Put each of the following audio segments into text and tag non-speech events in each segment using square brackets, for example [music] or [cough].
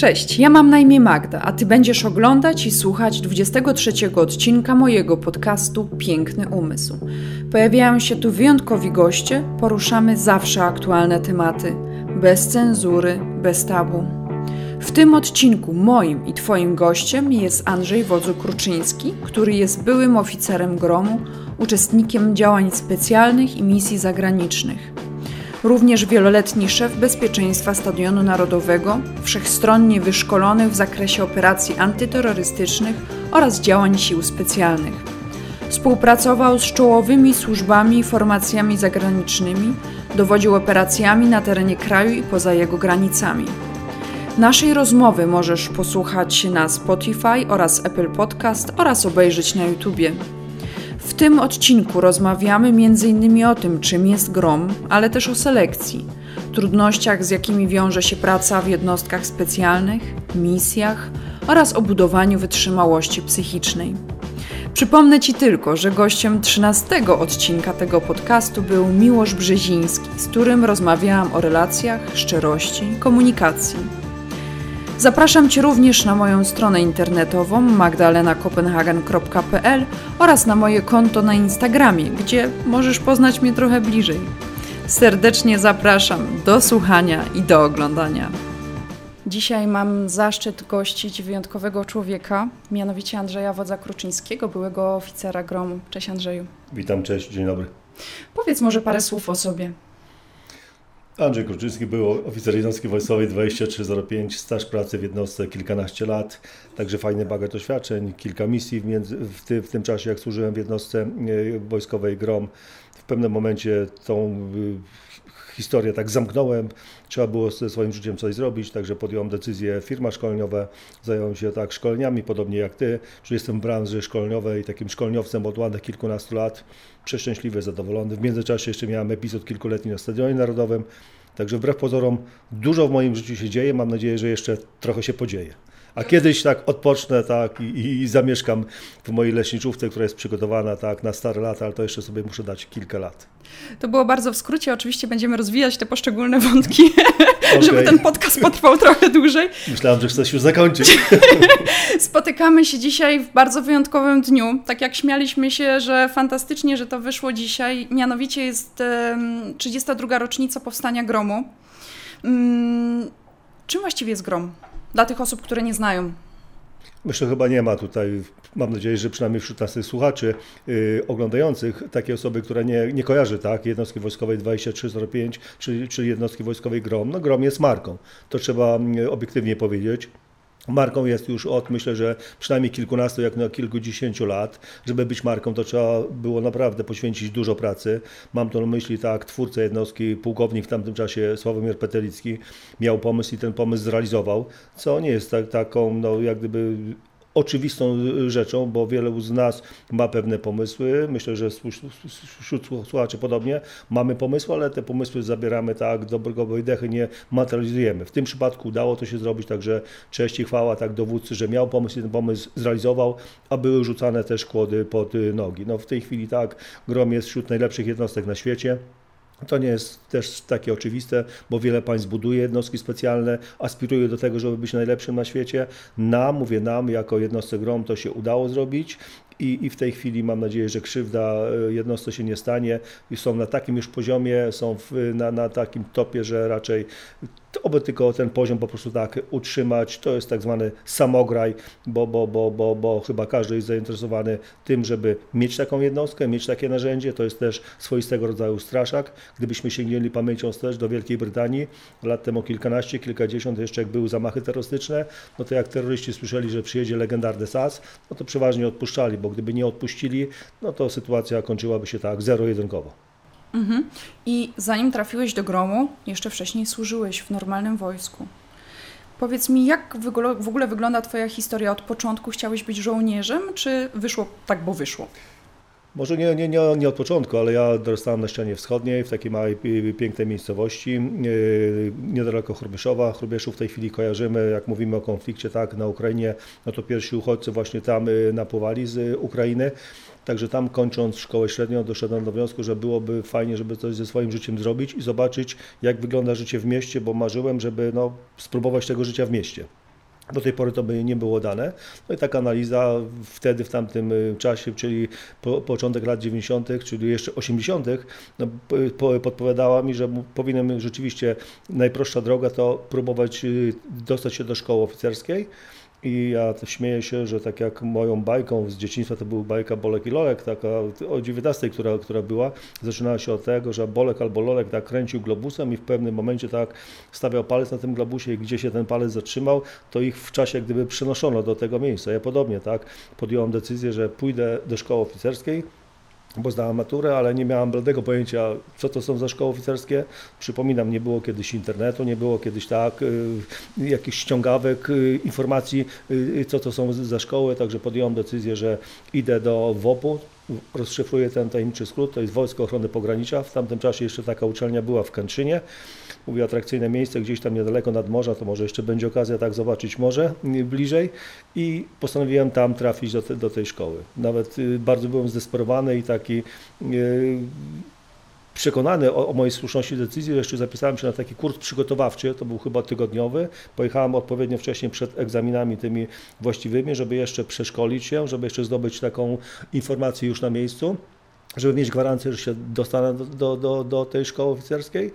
Cześć, ja mam na imię Magda, a ty będziesz oglądać i słuchać 23 odcinka mojego podcastu Piękny Umysł. Pojawiają się tu wyjątkowi goście, poruszamy zawsze aktualne tematy, bez cenzury, bez tabu. W tym odcinku moim i Twoim gościem jest Andrzej Wodzu-Kruczyński, który jest byłym oficerem gromu, uczestnikiem działań specjalnych i misji zagranicznych. Również wieloletni szef bezpieczeństwa Stadionu Narodowego, wszechstronnie wyszkolony w zakresie operacji antyterrorystycznych oraz działań sił specjalnych. Współpracował z czołowymi służbami i formacjami zagranicznymi, dowodził operacjami na terenie kraju i poza jego granicami. Naszej rozmowy możesz posłuchać na Spotify oraz Apple Podcast oraz obejrzeć na YouTubie. W tym odcinku rozmawiamy m.in. o tym, czym jest grom, ale też o selekcji, trudnościach, z jakimi wiąże się praca w jednostkach specjalnych, misjach oraz o budowaniu wytrzymałości psychicznej. Przypomnę Ci tylko, że gościem 13 odcinka tego podcastu był Miłosz Brzeziński, z którym rozmawiałam o relacjach, szczerości, komunikacji. Zapraszam Cię również na moją stronę internetową magdalenakopenhagen.pl oraz na moje konto na Instagramie, gdzie możesz poznać mnie trochę bliżej. Serdecznie zapraszam do słuchania i do oglądania. Dzisiaj mam zaszczyt gościć wyjątkowego człowieka, mianowicie Andrzeja Wodza-Kruczyńskiego, byłego oficera gromu. Cześć Andrzeju. Witam, cześć, dzień dobry. Powiedz może parę słów o sobie. Andrzej Kruczyński był oficer jednostki wojskowej 2305, staż pracy w jednostce kilkanaście lat, także fajny bagaż doświadczeń, kilka misji w, między, w, ty, w tym czasie, jak służyłem w jednostce e, wojskowej GROM. W pewnym momencie tą e, historię tak zamknąłem, trzeba było ze swoim życiem coś zrobić, także podjąłem decyzję, firma szkoleniowa, zająłem się tak szkoleniami, podobnie jak Ty, czyli jestem w branży szkoleniowej, takim szkoleniowcem od ładnych kilkunastu lat, przeszczęśliwy, zadowolony. W międzyczasie jeszcze miałem epizod kilkuletni na Stadionie Narodowym, Także wbrew pozorom dużo w moim życiu się dzieje, mam nadzieję, że jeszcze trochę się podzieje. A kiedyś tak odpocznę tak i, i, zamieszkam w mojej leśniczówce, która jest przygotowana tak na stare lata, ale to jeszcze sobie muszę dać kilka lat. To było bardzo w skrócie. Oczywiście będziemy rozwijać te poszczególne wątki, okay. [laughs] żeby ten podcast potrwał trochę dłużej. Myślałam, że chcesz już zakończyć. [laughs] Spotykamy się dzisiaj w bardzo wyjątkowym dniu. Tak jak śmialiśmy się, że fantastycznie, że to wyszło dzisiaj. Mianowicie jest 32. rocznica powstania Gromu. Mm, czym właściwie jest Grom? Dla tych osób, które nie znają. Myślę, chyba nie ma tutaj, mam nadzieję, że przynajmniej wśród naszych słuchaczy yy, oglądających, takiej osoby, która nie, nie kojarzy tak, jednostki wojskowej 2305, czyli, czyli jednostki wojskowej GROM. No GROM jest marką, to trzeba yy, obiektywnie powiedzieć. Marką jest już od myślę, że przynajmniej kilkunastu, jak na kilkudziesięciu lat. Żeby być marką, to trzeba było naprawdę poświęcić dużo pracy. Mam to na myśli tak, twórca jednostki, pułkownik w tamtym czasie Sławomir Petelicki miał pomysł i ten pomysł zrealizował, co nie jest tak, taką, no jak gdyby oczywistą rzeczą, bo wielu z nas ma pewne pomysły. Myślę, że wśród słuchaczy podobnie mamy pomysły, ale te pomysły zabieramy tak do brgowej dechy, nie materializujemy. W tym przypadku udało to się zrobić, także cześć i chwała tak dowódcy, że miał pomysł i ten pomysł zrealizował, a były rzucane też kłody pod nogi. No w tej chwili tak, Grom jest wśród najlepszych jednostek na świecie. To nie jest też takie oczywiste, bo wiele państw buduje jednostki specjalne, aspiruje do tego, żeby być najlepszym na świecie. Nam, mówię nam, jako jednostce GROM to się udało zrobić i, i w tej chwili mam nadzieję, że krzywda e, jednostce się nie stanie i są na takim już poziomie, są w, na, na takim topie, że raczej oby tylko ten poziom po prostu tak utrzymać. To jest tak zwany samograj, bo, bo, bo, bo, bo chyba każdy jest zainteresowany tym, żeby mieć taką jednostkę, mieć takie narzędzie. To jest też swoistego rodzaju straszak. Gdybyśmy sięgnęli pamięcią też do Wielkiej Brytanii, lat temu kilkanaście, kilkadziesiąt, jeszcze jak były zamachy terrorystyczne, no to jak terroryści słyszeli, że przyjedzie legendarny SAS, no to przeważnie odpuszczali, bo gdyby nie odpuścili, no to sytuacja kończyłaby się tak zero-jedynkowo. Mhm. I zanim trafiłeś do gromu, jeszcze wcześniej służyłeś w normalnym wojsku. Powiedz mi, jak w ogóle wygląda Twoja historia? Od początku chciałeś być żołnierzem, czy wyszło tak, bo wyszło? Może nie, nie, nie, nie od początku, ale ja dorastałem na ścianie wschodniej, w takiej małej, pięknej miejscowości, yy, niedaleko Chrubieszowa. Chrubieszów w tej chwili kojarzymy, jak mówimy o konflikcie tak na Ukrainie, no to pierwsi uchodźcy właśnie tam yy, napływali z Ukrainy. Także tam kończąc szkołę średnią doszedłem do wniosku, że byłoby fajnie, żeby coś ze swoim życiem zrobić i zobaczyć, jak wygląda życie w mieście, bo marzyłem, żeby no, spróbować tego życia w mieście. Do tej pory to by nie było dane. No i taka analiza wtedy, w tamtym y, czasie, czyli po, początek lat 90., czyli jeszcze 80., no, po, podpowiadała mi, że powinienem rzeczywiście najprostsza droga to próbować y, dostać się do szkoły oficerskiej. I ja śmieję się, że tak jak moją bajką z dzieciństwa to był bajka Bolek i Lolek, taka o 19, która, która była, zaczynała się od tego, że Bolek albo Lolek tak kręcił globusem i w pewnym momencie tak stawiał palec na tym globusie i gdzie się ten palec zatrzymał, to ich w czasie gdyby przenoszono do tego miejsca. Ja podobnie tak podjąłem decyzję, że pójdę do szkoły oficerskiej, bo zdałam maturę, ale nie miałam bladego pojęcia, co to są za szkoły oficerskie. Przypominam, nie było kiedyś internetu, nie było kiedyś tak, y, jakichś ściągawek y, informacji, y, co to są za szkoły, także podjąłem decyzję, że idę do WOP-u, rozszyfruję ten tajemniczy skrót, to jest Wojsko Ochrony Pogranicza. W tamtym czasie jeszcze taka uczelnia była w Kęczynie. Mówię, atrakcyjne miejsce gdzieś tam niedaleko nad morza, to może jeszcze będzie okazja tak zobaczyć morze bliżej i postanowiłem tam trafić do, te, do tej szkoły. Nawet y, bardzo byłem zdesperowany i taki y, przekonany o, o, mojej słuszności decyzji, jeszcze zapisałem się na taki kurs przygotowawczy, to był chyba tygodniowy. Pojechałem odpowiednio wcześniej przed egzaminami tymi właściwymi, żeby jeszcze przeszkolić się, żeby jeszcze zdobyć taką informację już na miejscu, żeby mieć gwarancję, że się dostanę do, do, do, do tej szkoły oficerskiej.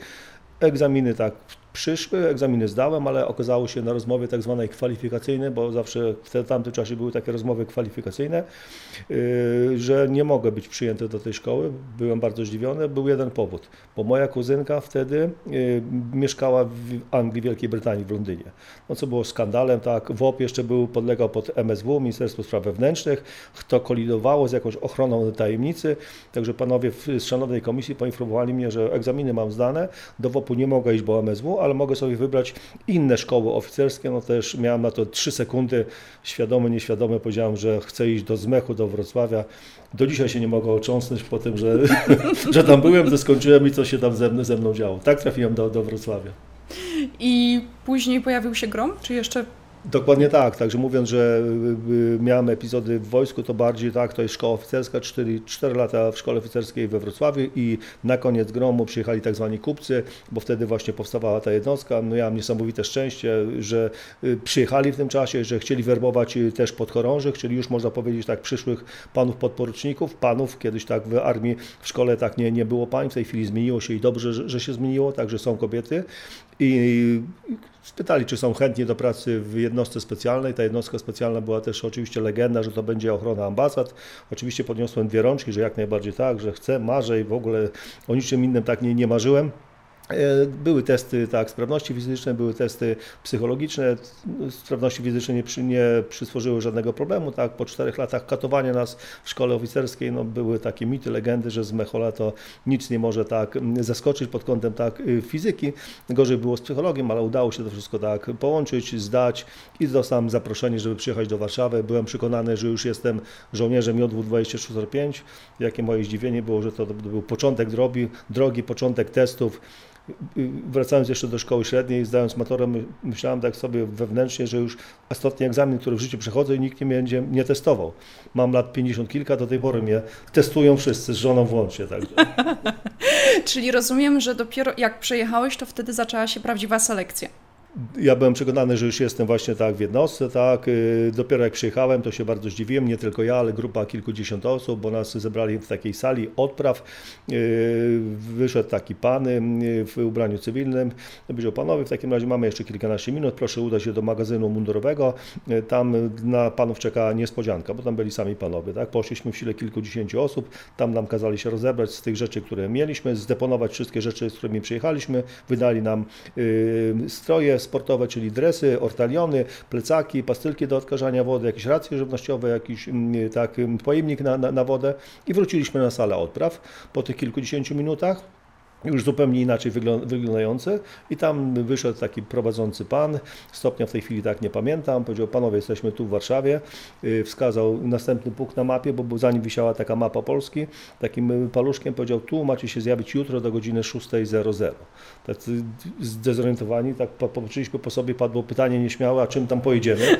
Egzaminy tak przyszły, egzaminy zdałem, ale okazało się na rozmowie tak zwanej kwalifikacyjnej, bo zawsze w tamtym czasie były takie rozmowy kwalifikacyjne, yy, że nie mogę być przyjęty do tej szkoły. Byłem bardzo zdziwiony. Był jeden powód, bo moja kuzynka wtedy yy, mieszkała w Anglii, Wielkiej Brytanii, w Londynie. No co było skandalem, tak, WOP jeszcze był, podlegał pod MSW, Ministerstwo Spraw Wewnętrznych, to kolidowało z jakąś ochroną tajemnicy, także panowie z szanownej komisji poinformowali mnie, że egzaminy mam zdane, do WOP-u nie mogę iść, bo MSW, ale mogę sobie wybrać inne szkoły oficerskie. No też miałem na to trzy sekundy, świadomy, nieświadomy powiedziałem, że chcę iść do Zmechu, do Wrocławia. Do dzisiaj się nie mogę ocząsnąć po tym, że, [laughs] że tam byłem, że skończyłem i co się tam ze mną, ze mną działo. Tak trafiłem do, do Wrocławia. I później pojawił się Grom, czy jeszcze Dokładnie tak, także mówiąc, że y, y, miałem epizody w wojsku, to bardziej tak, to jest szkoła oficerska, 4, 4 lata w szkole oficerskiej we Wrocławiu i na koniec gromu przyjechali tak zwani kupcy, bo wtedy właśnie powstawała ta jednostka. No mam niesamowite szczęście, że y, przyjechali w tym czasie, że chcieli werbować też podchorążych, czyli już można powiedzieć tak przyszłych panów podporuczników, panów, kiedyś tak w armii, w szkole tak nie, nie było pań, w tej chwili zmieniło się i dobrze, że się zmieniło, także są kobiety i spytali, czy są chętni do pracy w jednostce specjalnej. Ta jednostka specjalna była też oczywiście legenda, że to będzie ochrona ambasad. Oczywiście podniosłem dwie rączki, że jak najbardziej tak, że chcę, marzę i w ogóle o niczym innym tak nie, nie marzyłem. E, były testy tak, sprawności fizycznej, były testy psychologiczne. Sprawności fizyczne nie, przy, nie żadnego problemu. Tak. Po czterech latach katowania nas w szkole oficerskiej no, były takie mity, legendy, że z Mechola to nic nie może tak zaskoczyć pod kątem tak, fizyki. Gorzej było z psychologiem, ale udało się to wszystko tak połączyć, zdać i dostałem zaproszenie, żeby przyjechać do Warszawy. Byłem przekonany, że już jestem żołnierzem JW-2605. Jakie moje zdziwienie było, że to był początek drogi, drogi początek testów wracając jeszcze do szkoły średniej, zdając maturę, myślałem tak sobie wewnętrznie, że już ostatni egzamin, który w życiu przechodzę i nikt nie będzie mnie testował. Mam lat 50 kilka, do tej pory mnie testują wszyscy, z żoną włącznie. Także. [laughs] Czyli rozumiem, że dopiero jak przejechałeś, to wtedy zaczęła się prawdziwa selekcja ja byłem przekonany, że już jestem właśnie tak w jednostce, tak. Y, dopiero jak przyjechałem, to się bardzo zdziwiłem, nie tylko ja, ale grupa kilkudziesiąt osób, bo nas zebrali w takiej sali odpraw. Y, wyszedł taki pan y, w ubraniu cywilnym. Powiedział, panowie, w takim razie mamy jeszcze kilkanaście minut, proszę udać się do magazynu mundurowego. Tam na panów czeka niespodzianka, bo tam byli sami panowie, tak. Poszliśmy w sile kilkudziesięciu osób, tam nam kazali się rozebrać z tych rzeczy, które mieliśmy, zdeponować wszystkie rzeczy, z którymi przyjechaliśmy, wydali nam stroje, sportowe, czyli dresy, ortaliony, plecaki, pastylki do odkażania wody, jakieś racje żywnościowe, jakiś mm, tak, mm, pojemnik na, na, na wodę. I wróciliśmy na salę odpraw po tych kilkudziesięciu minutach już zupełnie inaczej wyglądające i tam wyszedł taki prowadzący pan, stopnia w tej chwili tak nie pamiętam, powiedział, panowie jesteśmy tu w Warszawie, y, wskazał następny punkt na mapie, bo za nim wisiała taka mapa Polski, takim paluszkiem powiedział, tu macie się zjawić jutro do godziny 6.00. Tacy zdezorientowani, tak popatrzyliśmy po sobie, padło pytanie nieśmiałe, a czym tam pojedziemy?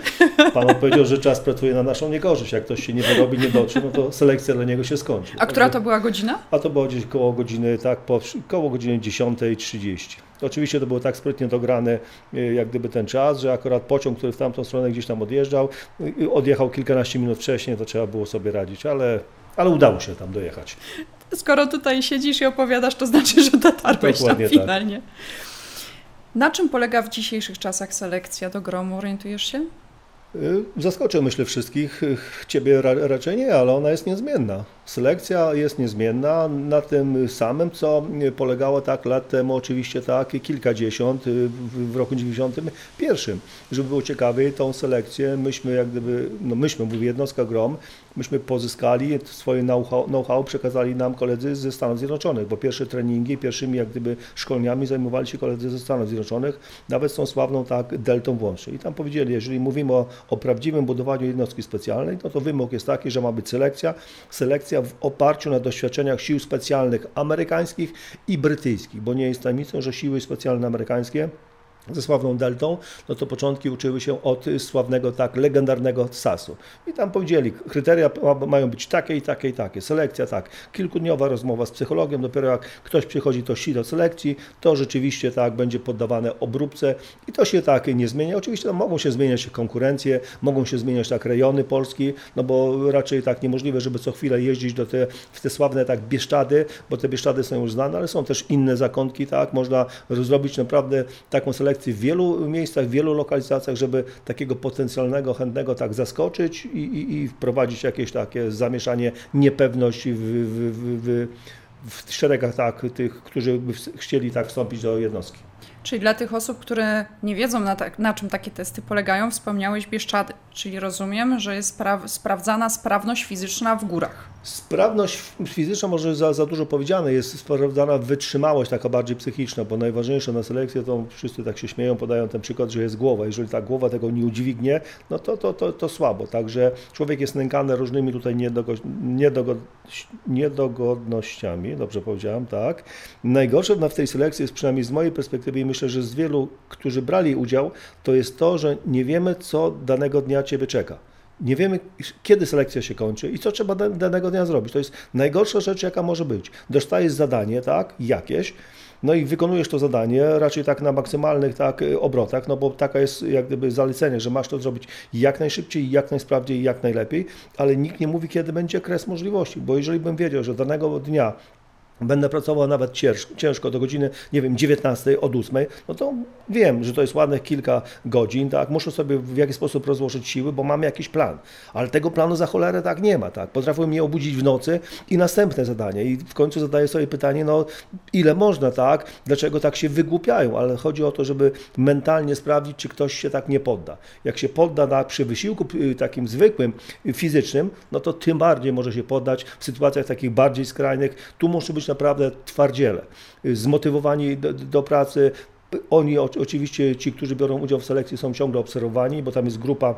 Pan odpowiedział, że czas pracuje na naszą niekorzyść, jak ktoś się nie wyrobi, nie dotrze, no to selekcja dla niego się skończy. A która to była godzina? A to było gdzieś koło godziny, tak, po około godziny 10.30. Oczywiście to było tak sprytnie dograne, y, jak gdyby ten czas, że akurat pociąg, który w tamtą stronę gdzieś tam odjeżdżał, y, odjechał kilkanaście minut wcześniej, to trzeba było sobie radzić, ale, ale udało się tam dojechać. Skoro tutaj siedzisz i opowiadasz, to znaczy, że dotarłeś Dokładnie tam tak. finalnie. Na czym polega w dzisiejszych czasach selekcja do gromu? Orientujesz się? Y, Zaskoczę myślę wszystkich, ciebie ra, raczej nie, ale ona jest niezmienna. Selekcja jest niezmienna na tym samym, co polegało tak lat temu, oczywiście tak, kilkadziesiąt, y, w, roku 91. Żeby było ciekawiej, tą selekcję myśmy jak gdyby, no myśmy, mówię jednostka GROM, myśmy pozyskali swoje know-how, know-how przekazali nam koledzy ze Stanów Zjednoczonych, bo pierwsze treningi, pierwszymi jak gdyby szkoleniami zajmowali się koledzy ze Stanów Zjednoczonych, nawet z tą sławną tak deltą włącznie. I tam powiedzieli, jeżeli mówimy o, o prawdziwym budowaniu jednostki specjalnej, no to wymóg jest taki, że ma być selekcja, selekcja w oparciu na doświadczeniach sił specjalnych amerykańskich i brytyjskich, bo nie jest tajemnicą, że siły specjalne amerykańskie ze sławną deltą, no to początki uczyły się od sławnego, tak, legendarnego SAS-u. I tam powiedzieli, kryteria ma- mają być takie i takie i takie, selekcja tak, kilkudniowa rozmowa z psychologiem, dopiero jak ktoś przychodzi do si do selekcji, to rzeczywiście tak będzie poddawane obróbce i to się tak nie zmienia. Oczywiście tam mogą się zmieniać konkurencje, mogą się zmieniać tak rejony Polski, no bo raczej tak niemożliwe, żeby co chwilę jeździć do te, w te sławne tak Bieszczady, bo te Bieszczady są już znane, ale są też inne zakątki, tak, można zrobić naprawdę taką selekcję w wielu miejscach, w wielu lokalizacjach, żeby takiego potencjalnego, chętnego tak zaskoczyć i, i, i wprowadzić jakieś takie zamieszanie, niepewność w, w, w, w, szeregach tak, tych, którzy by chcieli tak wstąpić do jednostki. Czyli dla tych osób, które nie wiedzą na, tak, na czym takie testy polegają, wspomniałeś Bieszczady. Czyli rozumiem, że jest spra- sprawdzana sprawność fizyczna w górach. Sprawność fizyczna może za, za dużo powiedziane, jest sprawdzana wytrzymałość taka bardziej psychiczna, bo najważniejsze na selekcję to wszyscy tak się śmieją, podają ten przykład, że jest głowa. Jeżeli ta głowa tego nie udźwignie, no to, to, to, to słabo. Także człowiek jest nękany różnymi tutaj niedogo, niedogo, niedogodnościami, dobrze powiedziałem, tak. Najgorsze na- w tej selekcji jest przynajmniej z mojej perspektywy i myślę, że z wielu, którzy brali udział, to jest to, że nie wiemy, co danego dnia Ciebie czeka. Nie wiemy, kiedy selekcja się kończy i co trzeba da- danego dnia zrobić. To jest najgorsza rzecz, jaka może być. Dostajesz zadanie, tak, jakieś, no i wykonujesz to zadanie raczej tak na maksymalnych tak, y, obrotach, no bo taka jest jak gdyby zalecenie, że masz to zrobić jak najszybciej, jak najsprawniej jak najlepiej, ale nikt nie mówi, kiedy będzie kres możliwości, bo jeżeli bym wiedział, że danego dnia będę pracował nawet ciężko, do godziny, nie wiem, 19 od 8, no to wiem, że to jest ładnych kilka godzin, tak, muszę sobie w jakiś sposób rozłożyć siły, bo mam jakiś plan, ale tego planu za cholerę tak nie ma, tak, potrafią mnie obudzić w nocy i następne zadanie. I w końcu zadaję sobie pytanie, no ile można, tak, dlaczego tak się wygłupiają, ale chodzi o to, żeby mentalnie sprawdzić, czy ktoś się tak nie podda. Jak się podda na, przy wysiłku y, takim zwykłym, y, fizycznym, no to tym bardziej może się poddać w sytuacjach takich bardziej skrajnych, tu muszą być naprawdę twardziele, y, zmotywowani do, do pracy. Oni, oczywiście ci, którzy biorą udział w selekcji są ciągle obserwowani, bo tam jest grupa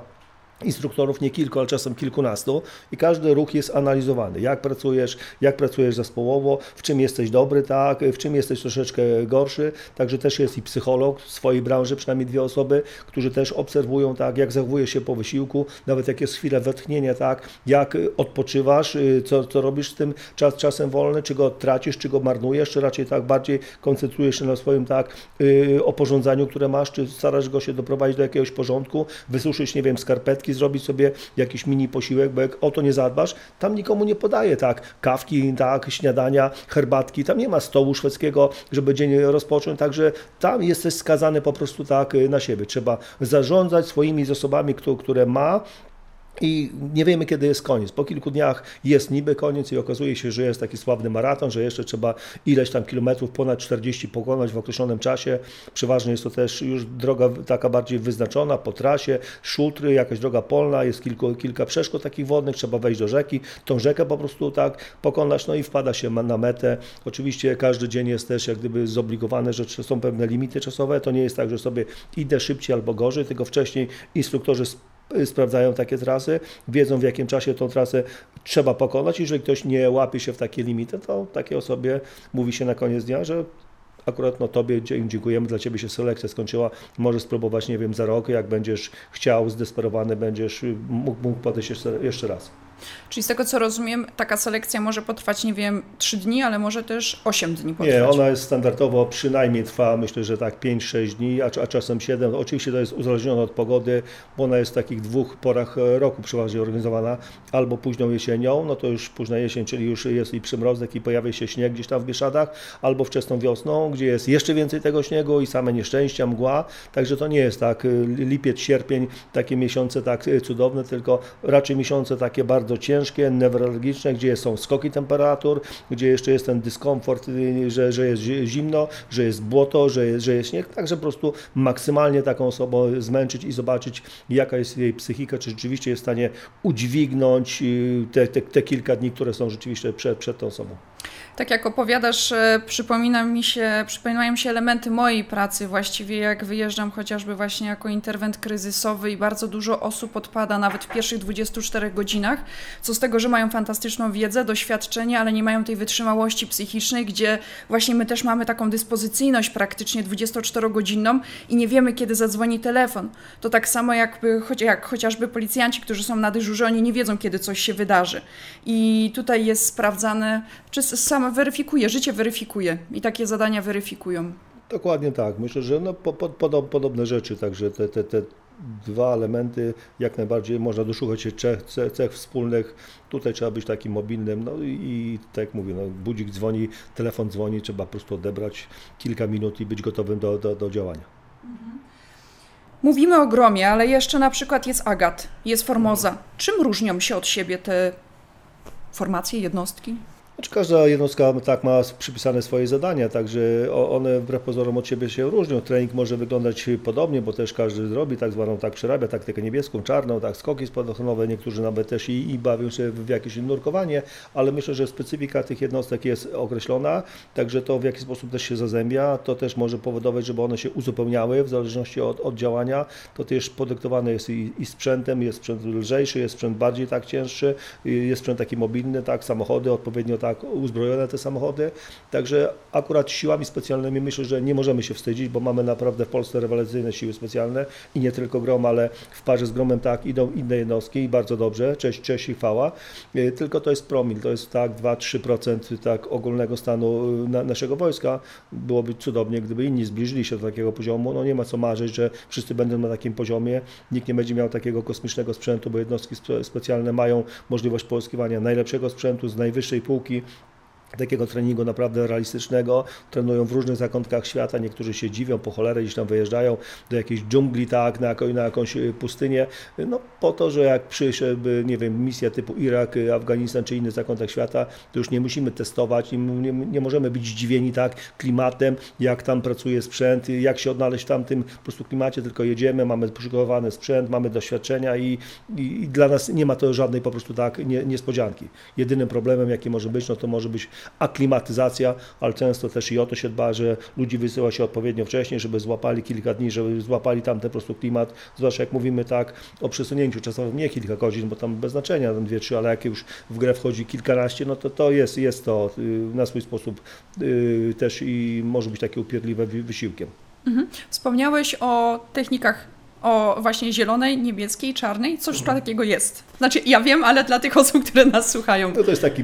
instruktorów, nie kilku, ale czasem kilkunastu i każdy ruch jest analizowany. Jak pracujesz, jak pracujesz zespołowo, w czym jesteś dobry, tak, w czym jesteś troszeczkę gorszy. Także też jest i psycholog w swojej branży, przynajmniej dwie osoby, którzy też obserwują, tak, jak zachowujesz się po wysiłku, nawet jak jest chwila wetchnienia, tak, jak odpoczywasz, y, co, co robisz z tym czas, czasem wolny, czy go tracisz, czy go marnujesz, czy raczej tak bardziej koncentrujesz się na swoim tak y, oporządzaniu, które masz, czy starasz go się doprowadzić do jakiegoś porządku, wysuszyć, nie wiem, skarpetki, zrobić sobie jakiś mini posiłek, bo jak o to nie zadbasz, tam nikomu nie podaje tak kawki, tak, śniadania, herbatki, tam nie ma stołu szwedzkiego, żeby dzień rozpocząć, także tam jesteś skazany po prostu tak y, na siebie. Trzeba zarządzać swoimi zasobami, któ- które ma, i nie wiemy, kiedy jest koniec. Po kilku dniach jest niby koniec i okazuje się, że jest taki sławny maraton, że jeszcze trzeba ileś tam kilometrów, ponad 40 pokonać w określonym czasie. Przeważnie jest to też już droga taka bardziej wyznaczona po trasie, szutry, jakaś droga polna, jest kilku, kilka przeszkód takich wodnych, trzeba wejść do rzeki, tą rzekę po prostu tak pokonać, no i wpada się na metę. Oczywiście każdy dzień jest też jak gdyby zobligowany, że są pewne limity czasowe. To nie jest tak, że sobie idę szybciej albo gorzej, tylko wcześniej instruktorzy sprawdzają takie trasy, wiedzą w jakim czasie tą trasę trzeba pokonać. Jeżeli ktoś nie łapie się w takie limity, to takiej osobie mówi się na koniec dnia, że akurat no Tobie dziękujemy, dla Ciebie się selekcja skończyła, możesz spróbować, nie wiem, za rok, jak będziesz chciał, zdesperowany będziesz, mógł, mógł podejść jeszcze raz. Czyli z tego co rozumiem, taka selekcja może potrwać, nie wiem, 3 dni, ale może też 8 dni potrwać. Nie, ona jest standardowo przynajmniej trwa, myślę, że tak 5-6 dni, a, a czasem 7. Oczywiście to jest uzależnione od pogody, bo ona jest w takich dwóch porach e, roku przeważnie organizowana, albo późną jesienią, no to już późna jesień, czyli już jest i przymrozek i pojawia się śnieg gdzieś tam w Bieszadach, albo wczesną wiosną, gdzie jest jeszcze więcej tego śniegu i same nieszczęścia, mgła, także to nie jest tak e, lipiec, sierpień, takie miesiące tak e, cudowne, tylko raczej miesiące takie bardzo ciężkie, newralgiczne, gdzie są skoki temperatur, gdzie jeszcze jest ten dyskomfort, że, że jest zimno, że jest błoto, że jest, że jest śnieg, także po prostu maksymalnie taką osobą zmęczyć i zobaczyć, jaka jest jej psychika, czy rzeczywiście jest w stanie udźwignąć y, te, te, te kilka dni, które są rzeczywiście przed, przed tą osobą. Tak jak opowiadasz, e, przypomina mi się, przypominają mi się elementy mojej pracy właściwie, jak wyjeżdżam chociażby właśnie jako interwent kryzysowy i bardzo dużo osób odpada nawet w pierwszych 24 godzinach, co z tego, że mają fantastyczną wiedzę, doświadczenie, ale nie mają tej wytrzymałości psychicznej, gdzie właśnie my też mamy taką dyspozycyjność praktycznie 24-godzinną i nie wiemy, kiedy zadzwoni telefon. To tak samo jakby, jak chociażby policjanci, którzy są na dyżurze, oni nie wiedzą, kiedy coś się wydarzy. I tutaj jest sprawdzane, czy weryfikuje, życie weryfikuje i takie zadania weryfikują. Dokładnie tak. Myślę, że no, po, po, podobne rzeczy, także te, te, te dwa elementy jak najbardziej można doszukać się cech, cech wspólnych. Tutaj trzeba być takim mobilnym, no i, i tak jak mówię, no, budzik dzwoni, telefon dzwoni, trzeba po prostu odebrać kilka minut i być gotowym do, do, do działania. Mówimy o gromie, ale jeszcze na przykład jest agat, jest formoza. Czym różnią się od siebie te formacje, jednostki? Znaczy każda jednostka tak ma przypisane swoje zadania, także one wbrew pozorom od siebie się różnią. Trening może wyglądać podobnie, bo też każdy robi tak zwaną, tak przerabia taktykę niebieską, czarną, tak skoki spadochronowe, niektórzy nawet też i, i bawią się w jakieś nurkowanie, ale myślę, że specyfika tych jednostek jest określona, także to w jaki sposób też się zazębia, to też może powodować, żeby one się uzupełniały w zależności od, od działania. To też podyktowane jest i, i sprzętem, jest sprzęt lżejszy, jest sprzęt bardziej tak cięższy, jest sprzęt taki mobilny, tak, samochody odpowiednio tak tak uzbrojone te samochody. Także akurat siłami specjalnymi myślę, że nie możemy się wstydzić, bo mamy naprawdę w Polsce rewelacyjne siły specjalne i nie tylko Grom, ale w parze z Gromem tak idą inne jednostki i bardzo dobrze, cześć, cześć i chwała. E, tylko to jest promil, to jest tak 2-3% tak ogólnego stanu e, na, naszego wojska. Byłoby cudownie, gdyby inni zbliżyli się do takiego poziomu. No nie ma co marzyć, że wszyscy będą na takim poziomie. Nikt nie będzie miał takiego kosmicznego sprzętu, bo jednostki specjalne mają możliwość pozyskiwania najlepszego sprzętu z najwyższej półki you. Takiego treningu naprawdę realistycznego. Trenują w różnych zakątkach świata. Niektórzy się dziwią, po cholerę gdzieś tam wyjeżdżają do jakiejś dżungli, tak, na, na jakąś y, pustynię. No po to, że jak przyszedłby, nie wiem, misja typu Irak, y, Afganistan czy inny zakątek świata, to już nie musimy testować, nie, nie, możemy być zdziwieni tak klimatem, jak tam pracuje sprzęt, jak się odnaleźć w tamtym po prostu klimacie, tylko jedziemy, mamy przygotowany sprzęt, mamy doświadczenia i, i, i, dla nas nie ma to żadnej po prostu tak nie, niespodzianki. Jedynym problemem, jaki może być, no to może być aklimatyzacja, ale często też i o to się dba, że ludzi wysyła się odpowiednio wcześniej, żeby złapali kilka dni, żeby złapali tam ten po prostu klimat, zwłaszcza jak mówimy tak o przesunięciu, czasami nie kilka godzin, bo tam bez znaczenia, tam dwie, trzy, ale jak już w grę wchodzi kilkanaście, no to to jest, jest to y, na swój sposób y, też i może być takie upierdliwe wysiłkiem. Mhm. Wspomniałeś o technikach o właśnie zielonej, niebieskiej, czarnej. Coś mhm. takiego jest. Znaczy, ja wiem, ale dla tych osób, które nas słuchają. No to jest taki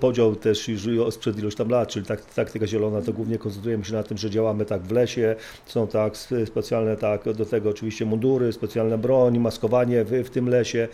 podział też już sprzed iluś tam lat, czyli tak, taktyka zielona, to głównie koncentrujemy się na tym, że działamy tak w lesie, są tak specjalne tak do tego oczywiście mundury, specjalna broń, maskowanie w, w tym lesie,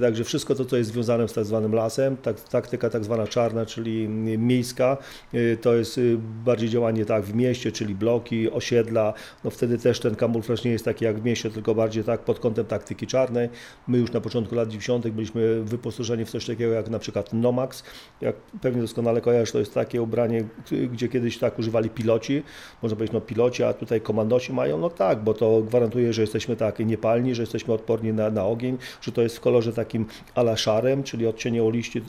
także wszystko to, co jest związane z tak zwanym lasem, tak, taktyka tak zwana czarna, czyli miejska, y, to jest y, bardziej działanie tak w mieście, czyli bloki, osiedla, no wtedy też ten kamuflaż nie jest taki jak w mieście, tylko bardziej tak pod kątem taktyki czarnej. My już na początku lat 90. byliśmy wyposażeni w coś takiego jak na przykład Nomax. Jak pewnie doskonale kojarzysz, to jest takie ubranie, gdzie kiedyś tak używali piloci, można powiedzieć no piloci, a tutaj komandosi mają, no tak, bo to gwarantuje, że jesteśmy tak niepalni, że jesteśmy odporni na, na ogień, że to jest w kolorze takim ala szarym, czyli odcienie, liści,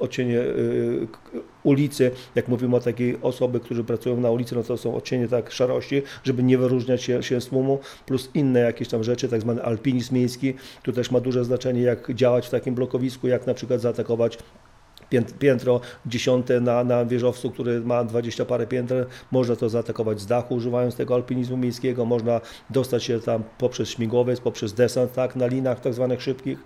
odcienie y, ulicy, jak mówimy o takiej osoby, którzy pracują na ulicy, no to są odcienie tak szarości, żeby nie wyróżniać się, się z tłumu, plus inne jakieś tam rzeczy, tak zwany alpinizm miejski, tu też ma duże znaczenie, jak działać w takim blokowisku, jak na przykład zaatakować piętro dziesiąte na, na wieżowcu, który ma 20 parę pięter, można to zaatakować z dachu używając tego alpinizmu miejskiego, można dostać się tam poprzez śmigłowiec, poprzez desant, tak, na linach tak zwanych szybkich.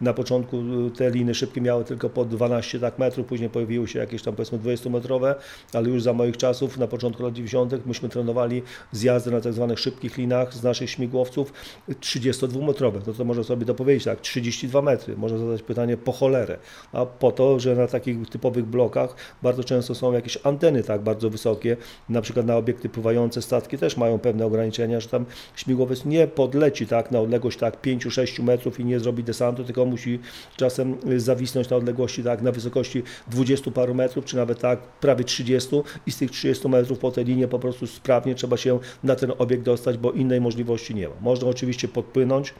Na początku te liny szybkie miały tylko po 12 tak metrów, później pojawiły się jakieś tam powiedzmy 20-metrowe, ale już za moich czasów, na początku lat 90. myśmy trenowali zjazdy na tak zwanych szybkich linach z naszych śmigłowców 32-metrowe. No to można sobie dopowiedzieć tak, 32 metry. Można zadać pytanie po cholerę. A po to, że na takich typowych blokach bardzo często są jakieś anteny tak bardzo wysokie, na przykład na obiekty pływające statki też mają pewne ograniczenia, że tam śmigłowiec nie podleci tak na odległość tak 5-6 metrów i nie zrobi desantu, tylko musi czasem zawisnąć na odległości tak na wysokości 20 paru metrów, czy nawet tak prawie 30 i z tych 30 metrów po tej linie po prostu sprawnie trzeba się na ten obiekt dostać, bo innej możliwości nie ma. Można oczywiście podpłynąć,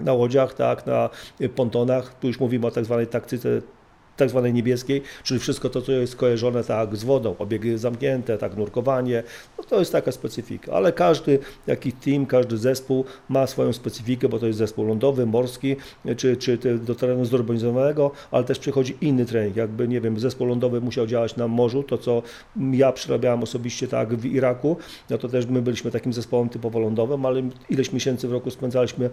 na łodziach, tak, na pontonach. Tu już mówimy o tak zwanej taktyce tak zwanej niebieskiej, czyli wszystko to, co jest kojarzone tak z wodą, obiegi zamknięte, tak nurkowanie, no to jest taka specyfika, ale każdy jaki team, każdy zespół ma swoją specyfikę, bo to jest zespół lądowy, morski, czy, czy do terenu zurbanizowanego, ale też przychodzi inny trening, jakby, nie wiem, zespół lądowy musiał działać na morzu, to co ja przerabiałem osobiście tak w Iraku, no to też my byliśmy takim zespołem typowo lądowym, ale ileś miesięcy w roku spędzaliśmy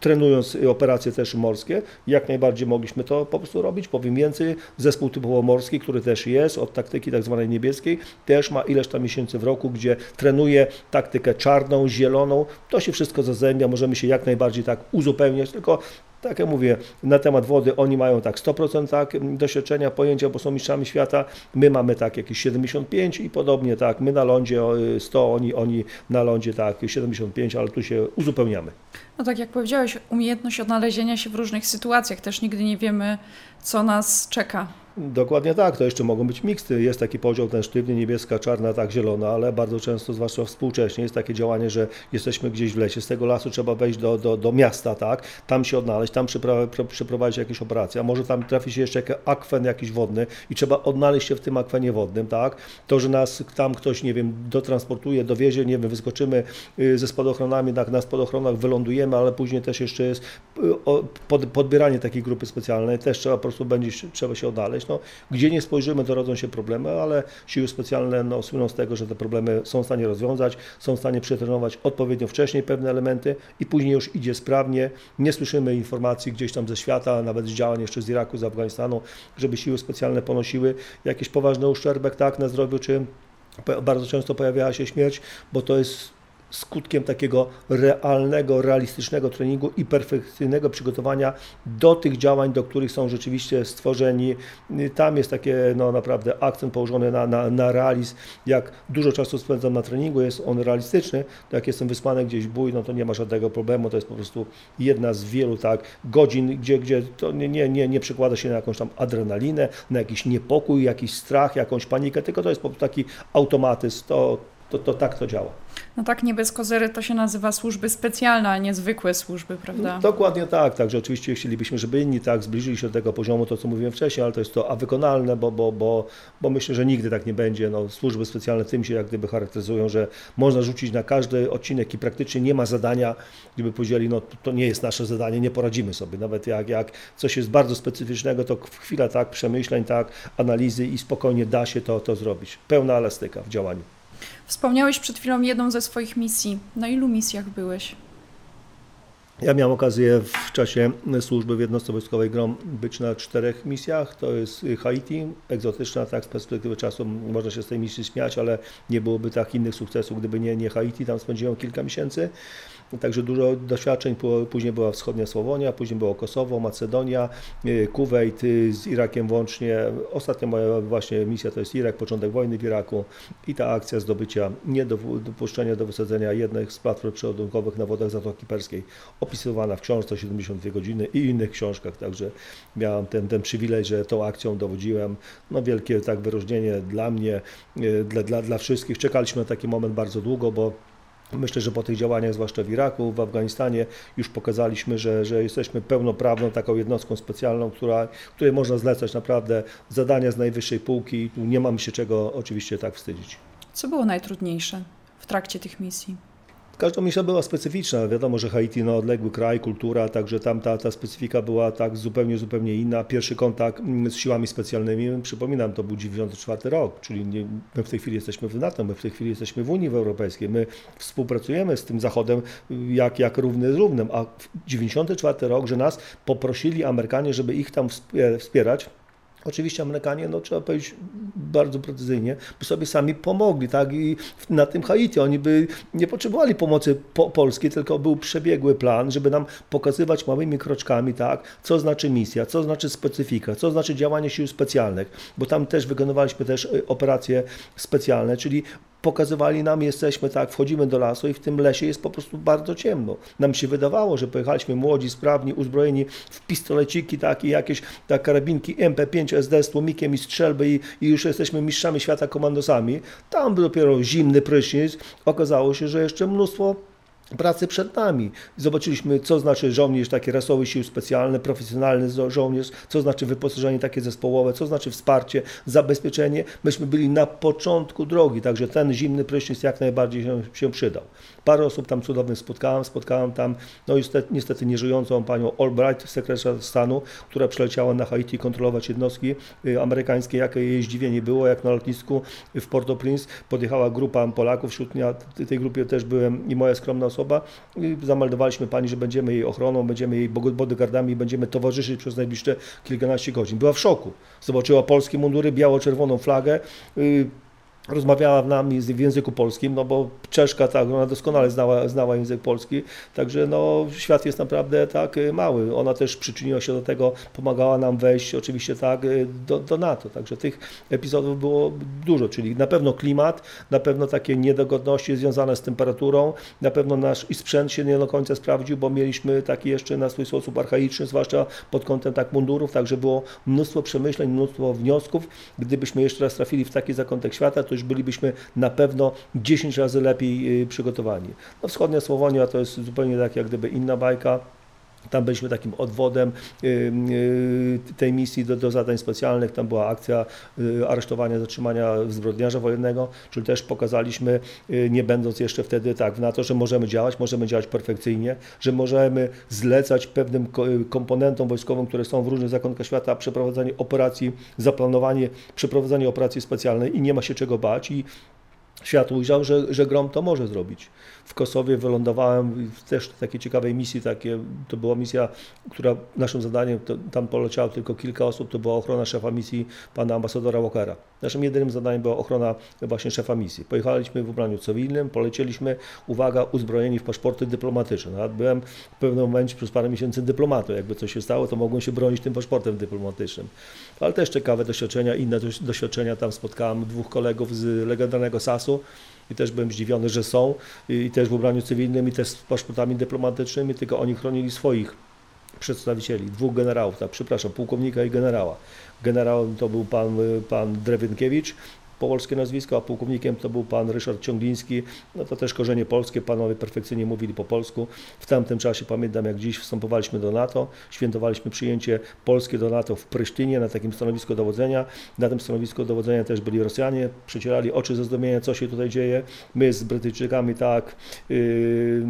trenując operacje też morskie, jak najbardziej mogliśmy to po prostu robić. Powiem więcej, zespół typowo morski, który też jest od taktyki tak zwanej niebieskiej, też ma ileś tam miesięcy w roku, gdzie trenuje taktykę czarną, zieloną. To się wszystko zazębia, możemy się jak najbardziej tak uzupełniać, tylko tak jak mówię, na temat wody oni mają tak 100% tak, doświadczenia, pojęcia, bo są mistrzami świata, my mamy tak jakieś 75 i podobnie tak, my na lądzie 100, oni, oni na lądzie tak 75, ale tu się uzupełniamy. No tak jak powiedziałeś, umiejętność odnalezienia się w różnych sytuacjach, też nigdy nie wiemy, co nas czeka. Dokładnie tak, to jeszcze mogą być miksty. Jest taki podział ten sztywny, niebieska, czarna, tak, zielona, ale bardzo często, zwłaszcza współcześnie, jest takie działanie, że jesteśmy gdzieś w lesie, z tego lasu trzeba wejść do, do, do miasta, tak, tam się odnaleźć, tam przeprowadzić jakieś operacje, a może tam trafi się jeszcze akwen jakiś wodny i trzeba odnaleźć się w tym akwenie wodnym, tak, to, że nas tam ktoś, nie wiem, dotransportuje, dowiezie, nie wiem, wyskoczymy y, ze spadochronami, tak, na spadochronach wylądujemy, ale później też jeszcze jest y, podbieranie takiej grupy specjalnej, też trzeba po prostu będzie, trzeba się odnaleźć, gdzie nie spojrzymy, to rodzą się problemy, ale siły specjalne no, słyną z tego, że te problemy są w stanie rozwiązać, są w stanie przetrenować odpowiednio wcześniej pewne elementy i później już idzie sprawnie. Nie słyszymy informacji gdzieś tam ze świata, nawet z działań jeszcze z Iraku, z Afganistanu, żeby siły specjalne ponosiły jakiś poważny uszczerbek tak, na zdrowiu, czy bardzo często pojawiała się śmierć, bo to jest skutkiem takiego realnego, realistycznego treningu i perfekcyjnego przygotowania do tych działań, do których są rzeczywiście stworzeni. Tam jest takie no, naprawdę akcent położony na, na, na realizm. Jak dużo czasu spędzam na treningu, jest on realistyczny, to jak jestem wysłany gdzieś bój, no to nie ma żadnego problemu, to jest po prostu jedna z wielu tak godzin, gdzie, gdzie to nie, nie, nie, nie przekłada się na jakąś tam adrenalinę, na jakiś niepokój, jakiś strach, jakąś panikę, tylko to jest po prostu taki automatyzm, to, to, to tak to działa. No tak, nie bez kozery to się nazywa służby specjalne, a nie zwykłe służby, prawda? No, dokładnie tak, także oczywiście chcielibyśmy, żeby inni tak zbliżyli się do tego poziomu, to co mówiłem wcześniej, ale to jest to a wykonalne, bo, bo, bo, bo myślę, że nigdy tak nie będzie. No, służby specjalne tym się jak gdyby charakteryzują, że można rzucić na każdy odcinek i praktycznie nie ma zadania, gdyby powiedzieli, no to nie jest nasze zadanie, nie poradzimy sobie. Nawet jak, jak coś jest bardzo specyficznego, to chwila tak przemyśleń, tak analizy i spokojnie da się to, to zrobić. Pełna elastyka w działaniu. Wspomniałeś przed chwilą jedną ze swoich misji. Na ilu misjach byłeś? Ja miałem okazję w czasie służby w jednostce wojskowej GROM być na czterech misjach. To jest Haiti, egzotyczna, tak z perspektywy czasu można się z tej misji śmiać, ale nie byłoby tak innych sukcesów, gdyby nie, nie Haiti. Tam spędziłem kilka miesięcy. Także dużo doświadczeń. Później była wschodnia Słowonia, później było Kosowo, Macedonia, y, Kuwejt y, z Irakiem włącznie. Ostatnia moja właśnie misja to jest Irak, początek wojny w Iraku i ta akcja zdobycia niedopuszczenia do wysadzenia jednej z platform przeładunkowych na wodach Zatoki Perskiej, opisywana w książce 72 godziny i innych książkach. Także miałem ten, ten przywilej, że tą akcją dowodziłem. No wielkie tak wyróżnienie dla mnie, y, dla, dla, dla wszystkich. Czekaliśmy na taki moment bardzo długo, bo Myślę, że po tych działaniach, zwłaszcza w Iraku, w Afganistanie, już pokazaliśmy, że, że jesteśmy pełnoprawną taką jednostką specjalną, która, której można zlecać naprawdę zadania z najwyższej półki nie mamy się czego oczywiście tak wstydzić. Co było najtrudniejsze w trakcie tych misji? Każda misja była specyficzna. Wiadomo, że Haiti, no, odległy kraj, kultura, także tam ta, ta specyfika była tak zupełnie, zupełnie inna. Pierwszy kontakt mm, z siłami specjalnymi, przypominam, to był 94 rok, czyli nie, my w tej chwili jesteśmy w NATO, my w tej chwili jesteśmy w Unii Europejskiej, my współpracujemy z tym Zachodem jak, jak równy z równym, a 94 rok, że nas poprosili Amerykanie, żeby ich tam wspierać, Oczywiście Amerykanie, no trzeba powiedzieć bardzo precyzyjnie, by sobie sami pomogli, tak? I na tym Haiti oni by nie potrzebowali pomocy po polskiej, tylko był przebiegły plan, żeby nam pokazywać małymi kroczkami, tak? Co znaczy misja, co znaczy specyfika, co znaczy działanie sił specjalnych, bo tam też wykonywaliśmy też y, operacje specjalne, czyli pokazywali nam, jesteśmy tak, wchodzimy do lasu i w tym lesie jest po prostu bardzo ciemno. Nam się wydawało, że pojechaliśmy młodzi, sprawni, uzbrojeni w pistoleciki takie, jakieś tak, karabinki MP5 SD z tłumikiem i strzelby i, i już jesteśmy mistrzami świata komandosami. Tam dopiero zimny prysznic. Okazało się, że jeszcze mnóstwo pracy przed nami. Zobaczyliśmy, co znaczy żołnierz, taki rasowy sił specjalny, profesjonalny żołnierz, co znaczy wyposażenie takie zespołowe, co znaczy wsparcie, zabezpieczenie. Myśmy byli na początku drogi, także ten zimny prysznic jak najbardziej się, się przydał. Parę osób tam cudownych spotkałem, spotkałem tam, no niestety, niestety nieżyjącą panią Albright, sekretarz stanu, która przyleciała na Haiti kontrolować jednostki y, amerykańskie, jakie jej zdziwienie było, jak na lotnisku w Port-au-Prince podjechała grupa Polaków, wśród ja, tej grupie też byłem i moja skromna osoba. I zameldowaliśmy pani, że będziemy jej ochroną, będziemy jej bodyguardami, będziemy towarzyszyć przez najbliższe kilkanaście godzin. Była w szoku. Zobaczyła polskie mundury, biało-czerwoną flagę. Y, rozmawiała z nami w języku polskim, no bo Czeszka, tak, ona doskonale znała, znała język polski, także no, świat jest naprawdę tak mały. Ona też przyczyniła się do tego, pomagała nam wejść oczywiście tak do, do NATO, także tych epizodów było dużo, czyli na pewno klimat, na pewno takie niedogodności związane z temperaturą, na pewno nasz i sprzęt się nie do końca sprawdził, bo mieliśmy taki jeszcze na swój sposób archaiczny, zwłaszcza pod kątem tak mundurów, także było mnóstwo przemyśleń, mnóstwo wniosków. Gdybyśmy jeszcze raz trafili w taki zakątek świata, to już bylibyśmy na pewno 10 razy lepiej y, przygotowani. No, wschodnia Słowonia to jest zupełnie tak jak gdyby inna bajka. Tam byliśmy takim odwodem y, y, tej misji do, do, zadań specjalnych. Tam była akcja aresztowania, zatrzymania zbrodniarza wojennego, czyli też pokazaliśmy, nie będąc jeszcze wtedy tak na to, że możemy działać, możemy działać perfekcyjnie, że możemy zlecać pewnym komponentom wojskowym, które są w różnych zakątkach świata, przeprowadzanie operacji, zaplanowanie, przeprowadzanie operacji specjalnej i nie ma się czego bać. I świat ujrzał, że, że Grom to może zrobić. W Kosowie wylądowałem w też takiej ciekawej misji, takie, to była misja, która naszym zadaniem, to, tam poleciało tylko kilka osób, to była ochrona szefa misji pana ambasadora Walkera. Naszym jedynym zadaniem była ochrona właśnie szefa misji. Pojechaliśmy w ubraniu cywilnym, polecieliśmy, uwaga, uzbrojeni w paszporty dyplomatyczne. Nawet byłem w pewnym momencie przez parę miesięcy dyplomatą. Jakby coś się stało, to mogłem się bronić tym paszportem dyplomatycznym. Ale też ciekawe doświadczenia, inne doświadczenia. Tam spotkałem dwóch kolegów z legendarnego SAS-u, i też byłem zdziwiony, że są i też w ubraniu cywilnym i też z paszportami dyplomatycznymi, tylko oni chronili swoich przedstawicieli, dwóch generałów, tak, przepraszam, pułkownika i generała. Generał to był pan, pan Drewinkiewicz, polskie nazwisko, a pułkownikiem to był pan Ryszard Ciągliński, no to też korzenie polskie, panowie perfekcyjnie mówili po polsku. W tamtym czasie pamiętam jak dziś wstępowaliśmy do NATO, świętowaliśmy przyjęcie polskie do NATO w Prysztynie na takim stanowisku dowodzenia. Na tym stanowisku dowodzenia też byli Rosjanie, przecierali oczy ze zdumienia, co się tutaj dzieje. My z Brytyjczykami tak yy,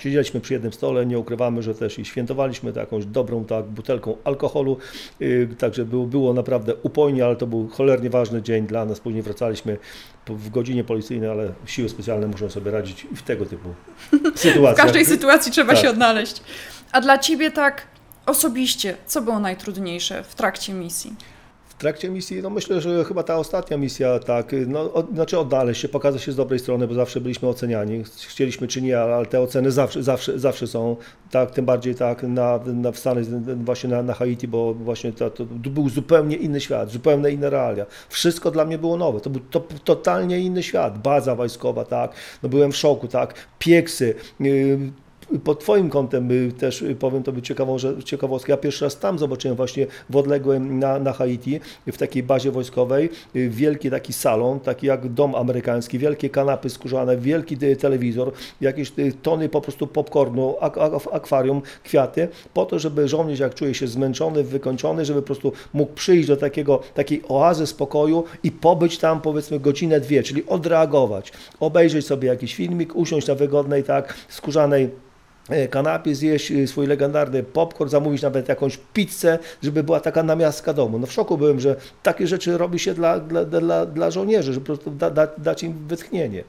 Siedzieliśmy przy jednym stole, nie ukrywamy, że też i świętowaliśmy jakąś dobrą tak butelką alkoholu, yy, także było, było naprawdę upojnie, ale to był cholernie ważny dzień dla nas. Później wracaliśmy w godzinie policyjnej, ale siły specjalne muszą sobie radzić w tego typu [laughs] sytuacjach. w każdej sytuacji trzeba tak. się odnaleźć. A dla Ciebie tak osobiście, co było najtrudniejsze w trakcie misji? Trakcie misji, no myślę, że chyba ta ostatnia misja, tak, no, od, znaczy odnaleźć się, pokazać się z dobrej strony, bo zawsze byliśmy oceniani, chcieliśmy czy nie, ale te oceny zawsze, zawsze, zawsze są, tak, tym bardziej tak na, na w Stanach, właśnie na, na Haiti, bo właśnie to, to, był zupełnie inny świat, zupełnie inne realia. Wszystko dla mnie było nowe, to był to, totalnie inny świat, baza wojskowa, tak, no byłem w szoku, tak, pieksy, yy, pod Twoim kątem y, też powiem Tobie ciekawą, że, ciekawostkę. Ja pierwszy raz tam zobaczyłem właśnie w odległym na, na Haiti, w takiej bazie wojskowej, wielki taki salon, taki jak dom amerykański, wielkie kanapy skórzane, wielki telewizor, jakieś tony po prostu popcornu, akwarium, kwiaty, po to, żeby żołnierz jak czuje się zmęczony, wykończony, żeby po prostu mógł przyjść do takiego, takiej oazy spokoju i pobyć tam powiedzmy godzinę, dwie, czyli odreagować, obejrzeć sobie jakiś filmik, usiąść na wygodnej, tak, skórzanej kanapie, zjeść e, swój legendarny popcorn, zamówić nawet jakąś pizzę, żeby była taka namiastka domu. No w szoku byłem, że takie rzeczy robi się dla, dla, dla, dla żołnierzy, żeby po prostu da, da, dać im wytchnienie.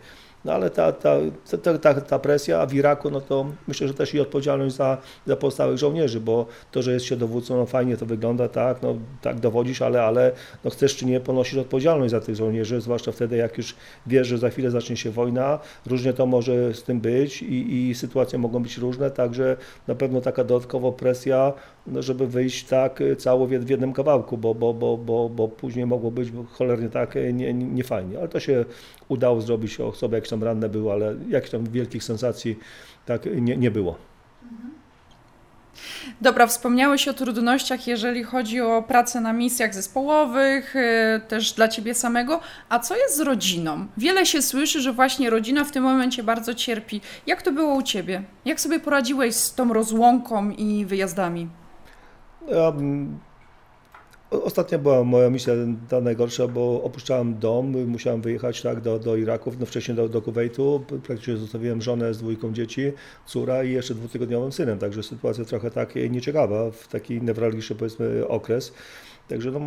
No ale ta, ta, ta, ta, ta presja w Iraku, no to myślę, że też i odpowiedzialność za, za pozostałych żołnierzy, bo to, że jest się dowódcą, no fajnie to wygląda, tak, no tak dowodzisz, ale, ale no chcesz czy nie, ponosisz odpowiedzialność za tych żołnierzy, zwłaszcza wtedy, jak już wiesz, że za chwilę zacznie się wojna, różnie to może z tym być i, i sytuacje mogą być różne, także na pewno taka dodatkowa presja, no żeby wyjść tak cało w jednym kawałku, bo, bo, bo, bo, bo później mogło być cholernie tak nie, nie fajnie, ale to się udało zrobić, osoby jak tam ranne były, ale jakichś tam wielkich sensacji tak nie, nie było. Dobra, wspomniałeś o trudnościach, jeżeli chodzi o pracę na misjach zespołowych, y, też dla ciebie samego. A co jest z rodziną? Wiele się słyszy, że właśnie rodzina w tym momencie bardzo cierpi. Jak to było u ciebie? Jak sobie poradziłeś z tą rozłąką i wyjazdami? Ja Ostatnia była moja misja ta najgorsza, bo opuszczałem dom, musiałem wyjechać tak do, do Iraku, no wcześniej do, do Kuwejtu, praktycznie zostawiłem żonę z dwójką dzieci, córa i jeszcze dwutygodniowym synem, także sytuacja trochę tak nieciekawa w taki newralgiczny powiedzmy okres. Także no,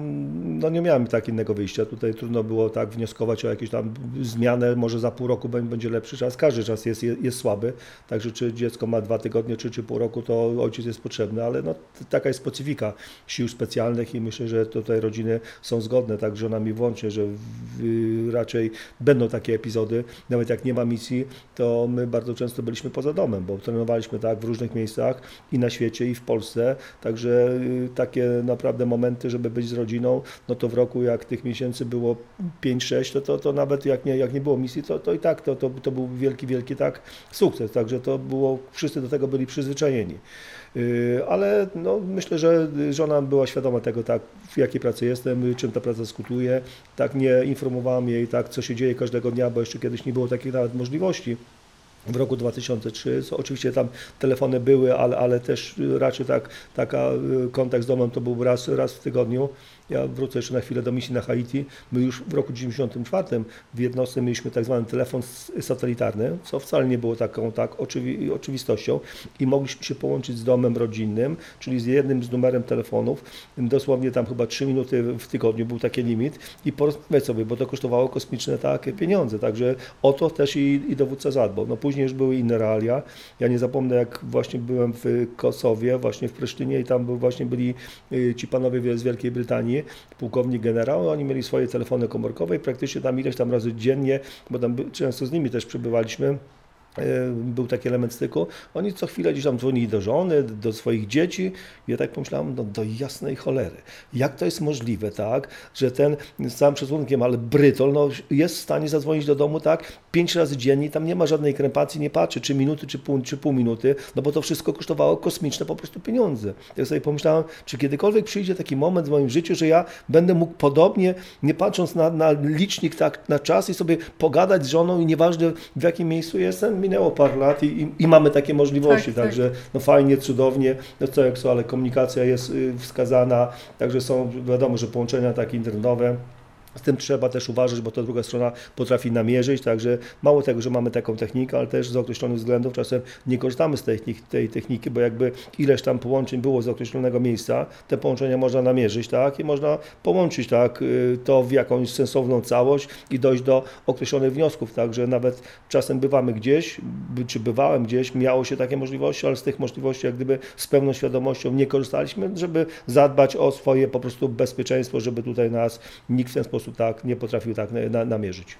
no, nie miałem tak innego wyjścia. Tutaj trudno było tak wnioskować o jakieś tam zmianę, może za pół roku będzie lepszy czas. Każdy czas jest, jest słaby, także czy dziecko ma dwa tygodnie, czy, czy pół roku, to ojciec jest potrzebny, ale no, taka jest specyfika sił specjalnych i myślę, że tutaj rodziny są zgodne, tak żonami włącznie, że w, raczej będą takie epizody. Nawet jak nie ma misji, to my bardzo często byliśmy poza domem, bo trenowaliśmy tak w różnych miejscach i na świecie, i w Polsce, także y, takie naprawdę momenty, żeby być z rodziną, no to w roku jak tych miesięcy było 5-6, to, to, to nawet jak nie, jak nie było misji, to, to i tak to, to, to był wielki, wielki tak sukces, także to było, wszyscy do tego byli przyzwyczajeni. Y, ale no, myślę, że żona była świadoma tego, tak, w jakiej pracy jestem, czym ta praca skutuje. Tak nie informowałam jej, tak, co się dzieje każdego dnia, bo jeszcze kiedyś nie było takich nawet możliwości w roku 2003. Oczywiście tam telefony były, ale, ale też raczej tak, taka y, kontakt z domem to był raz, raz w tygodniu. Ja wrócę jeszcze na chwilę do misji na Haiti. My już w roku 1994 w jednostce mieliśmy tak zwany telefon satelitarny, co wcale nie było taką tak oczywi oczywistością i mogliśmy się połączyć z domem rodzinnym, czyli z jednym z numerem telefonów. Dosłownie tam chyba 3 minuty w tygodniu był taki limit i porozmawiać sobie, bo to kosztowało kosmiczne takie pieniądze. Także o to też i, i dowódca zadbał. No później już były inne realia. Ja nie zapomnę, jak właśnie byłem w Kosowie, właśnie w Prysztynie i tam był, właśnie byli y, ci panowie z Wielkiej Brytanii pułkownik generał, oni mieli swoje telefony komórkowe i praktycznie tam ileś tam razy dziennie, bo tam często z nimi też przebywaliśmy, był taki element styku. Oni co chwilę gdzieś tam dzwonili do żony, do swoich dzieci. Ja tak pomyślałem, no do jasnej cholery. Jak to jest możliwe, tak, że ten z całym szacunkiem, ale brytol, no, jest w stanie zadzwonić do domu, tak, pięć razy dziennie, tam nie ma żadnej krępacji, nie patrzy, czy minuty, czy pół, czy pół minuty, no bo to wszystko kosztowało kosmiczne po prostu pieniądze. Ja sobie pomyślałem, czy kiedykolwiek przyjdzie taki moment w moim życiu, że ja będę mógł podobnie, nie patrząc na, na licznik, tak, na czas i sobie pogadać z żoną i nieważne w jakim miejscu jestem, minęło parę lat i, i, i mamy takie możliwości, tak, także tak. no fajnie, cudownie, no co jak co, ale komunikacja jest y, wskazana, także są, wiadomo, że połączenia takie internetowe, z tym trzeba też uważać, bo to druga strona potrafi namierzyć, także mało tego, że mamy taką technikę, ale też z określonych względów czasem nie korzystamy z tej, techniki, bo jakby ileś tam połączeń było z określonego miejsca, te połączenia można namierzyć, tak, i można połączyć, tak, y, to w jakąś sensowną całość i dojść do określonych wniosków, także nawet czasem bywamy gdzieś, czy bywałem gdzieś, miało się takie możliwości, ale z tych możliwości jak gdyby z pełną świadomością nie korzystaliśmy, żeby zadbać o swoje po prostu bezpieczeństwo, żeby tutaj nas nikt w ten sposób sposób tak nie potrafił tak na, namierzyć.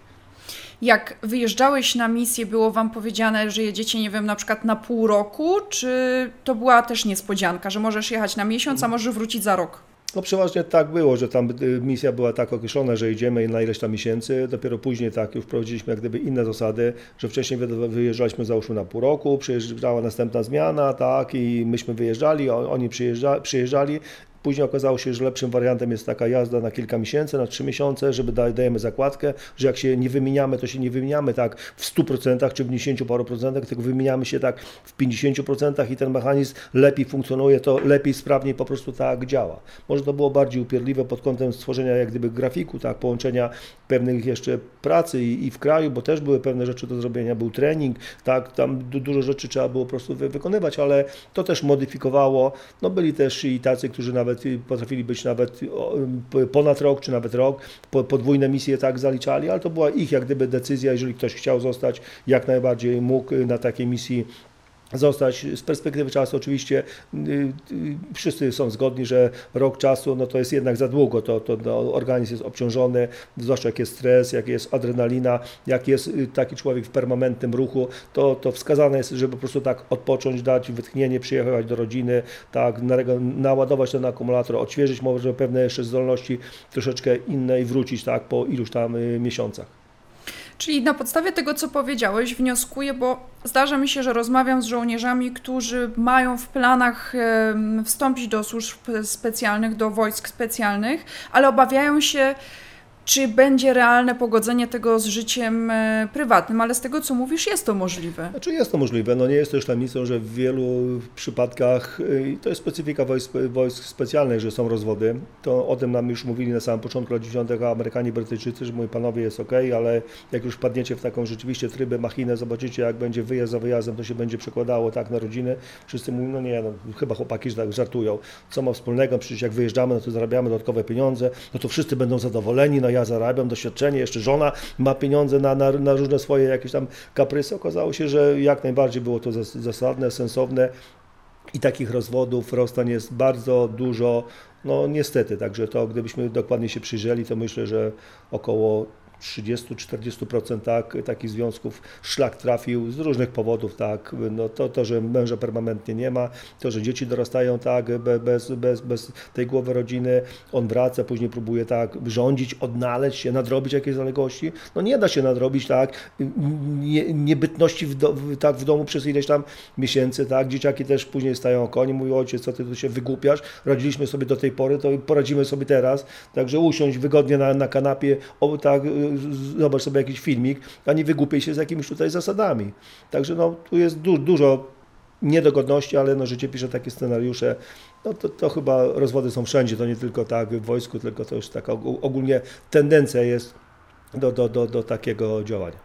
Jak wyjeżdżałeś na misję, było Wam powiedziane, że jedziecie, nie wiem, na przykład na pół roku, czy to była też niespodzianka, że możesz jechać na miesiąc, a możesz wrócić za rok? No przeważnie tak było, że tam y, misja była tak określona, że idziemy na ileś tam miesięcy, dopiero później tak już wprowadziliśmy jak gdyby inne zasady, że wcześniej wyjeżdżaliśmy załóżmy na pół roku, przyjeżdżała następna zmiana, tak, i myśmy wyjeżdżali, oni przyjeżdżali, przyjeżdżali Później okazało się, że lepszym wariantem jest taka jazda na kilka miesięcy, na trzy miesiące, żeby dajemy zakładkę, że jak się nie wymieniamy, to się nie wymieniamy tak w 100% czy w 10 paru procentach, tylko wymieniamy się tak w 50% i ten mechanizm lepiej funkcjonuje, to lepiej, sprawniej po prostu tak działa. Może to było bardziej upierdliwe pod kątem stworzenia jak gdyby grafiku, tak, połączenia pewnych jeszcze pracy i, i w kraju, bo też były pewne rzeczy do zrobienia, był trening, tak, tam dużo rzeczy trzeba było po prostu wykonywać, ale to też modyfikowało, no byli też i tacy, którzy nawet nawet potrafili być nawet ponad rok, czy nawet rok, podwójne misje tak zaliczali, ale to była ich jak gdyby decyzja, jeżeli ktoś chciał zostać, jak najbardziej mógł na takiej misji zostać. Z perspektywy czasu oczywiście y, y, wszyscy są zgodni, że rok czasu no to jest jednak za długo, to, to no, organizm jest obciążony, zwłaszcza jak jest stres, jak jest adrenalina, jak jest y, taki człowiek w permanentnym ruchu, to, to wskazane jest, żeby po prostu tak odpocząć, dać wytchnienie, przyjechać do rodziny, tak, naładować ten akumulator, odświeżyć może pewne jeszcze zdolności troszeczkę inne i wrócić tak po iluś tam miesiącach. Czyli na podstawie tego, co powiedziałeś, wnioskuję, bo zdarza mi się, że rozmawiam z żołnierzami, którzy mają w planach wstąpić do służb specjalnych, do wojsk specjalnych, ale obawiają się czy będzie realne pogodzenie tego z życiem e, prywatnym, ale z tego co mówisz, jest to możliwe. Znaczy jest to możliwe. No nie jest też tajemnicą, że w wielu przypadkach, i to jest specyfika wojsk, wojsk specjalnych, że są rozwody. To o tym nam już mówili na samym początku lat 90. Amerykanie, Brytyjczycy, że mój panowie jest ok, ale jak już padniecie w taką rzeczywiście trybę, machinę, zobaczycie jak będzie wyjazd za wyjazdem, to się będzie przekładało tak na rodziny. Wszyscy mówią, no nie, no, chyba chłopaki tak żartują. Co ma wspólnego? Przecież jak wyjeżdżamy, no to zarabiamy dodatkowe pieniądze, no to wszyscy będą zadowoleni, no ja zarabiam, doświadczenie, jeszcze żona ma pieniądze na, na, na różne swoje jakieś tam kaprysy. Okazało się, że jak najbardziej było to zasadne, sensowne i takich rozwodów, rozstań jest bardzo dużo, no niestety, także to gdybyśmy dokładnie się przyjrzeli, to myślę, że około 30-40% tak, takich związków szlak trafił z różnych powodów, tak, no to, to, że męża permanentnie nie ma, to, że dzieci dorastają tak, bez, bez, bez tej głowy rodziny, on wraca, później próbuje tak? Rządzić, odnaleźć się, nadrobić jakieś zaległości, no nie da się nadrobić tak, nie, niebytności w, do, tak, w domu przez ileś tam miesięcy, tak, dzieciaki też później stają koni, mówią ojciec, co ty tu się wygłupiasz, radziliśmy sobie do tej pory, to poradzimy sobie teraz, także usiąść wygodnie na, na kanapie, o, tak, zobacz sobie jakiś filmik, a nie wygłupiej się z jakimiś tutaj zasadami. Także no, tu jest du dużo niedogodności, ale no, życie pisze takie scenariusze. No to, to chyba rozwody są wszędzie, to nie tylko tak w wojsku, tylko to już taka ogólnie tendencja jest do, do, do, do takiego działania.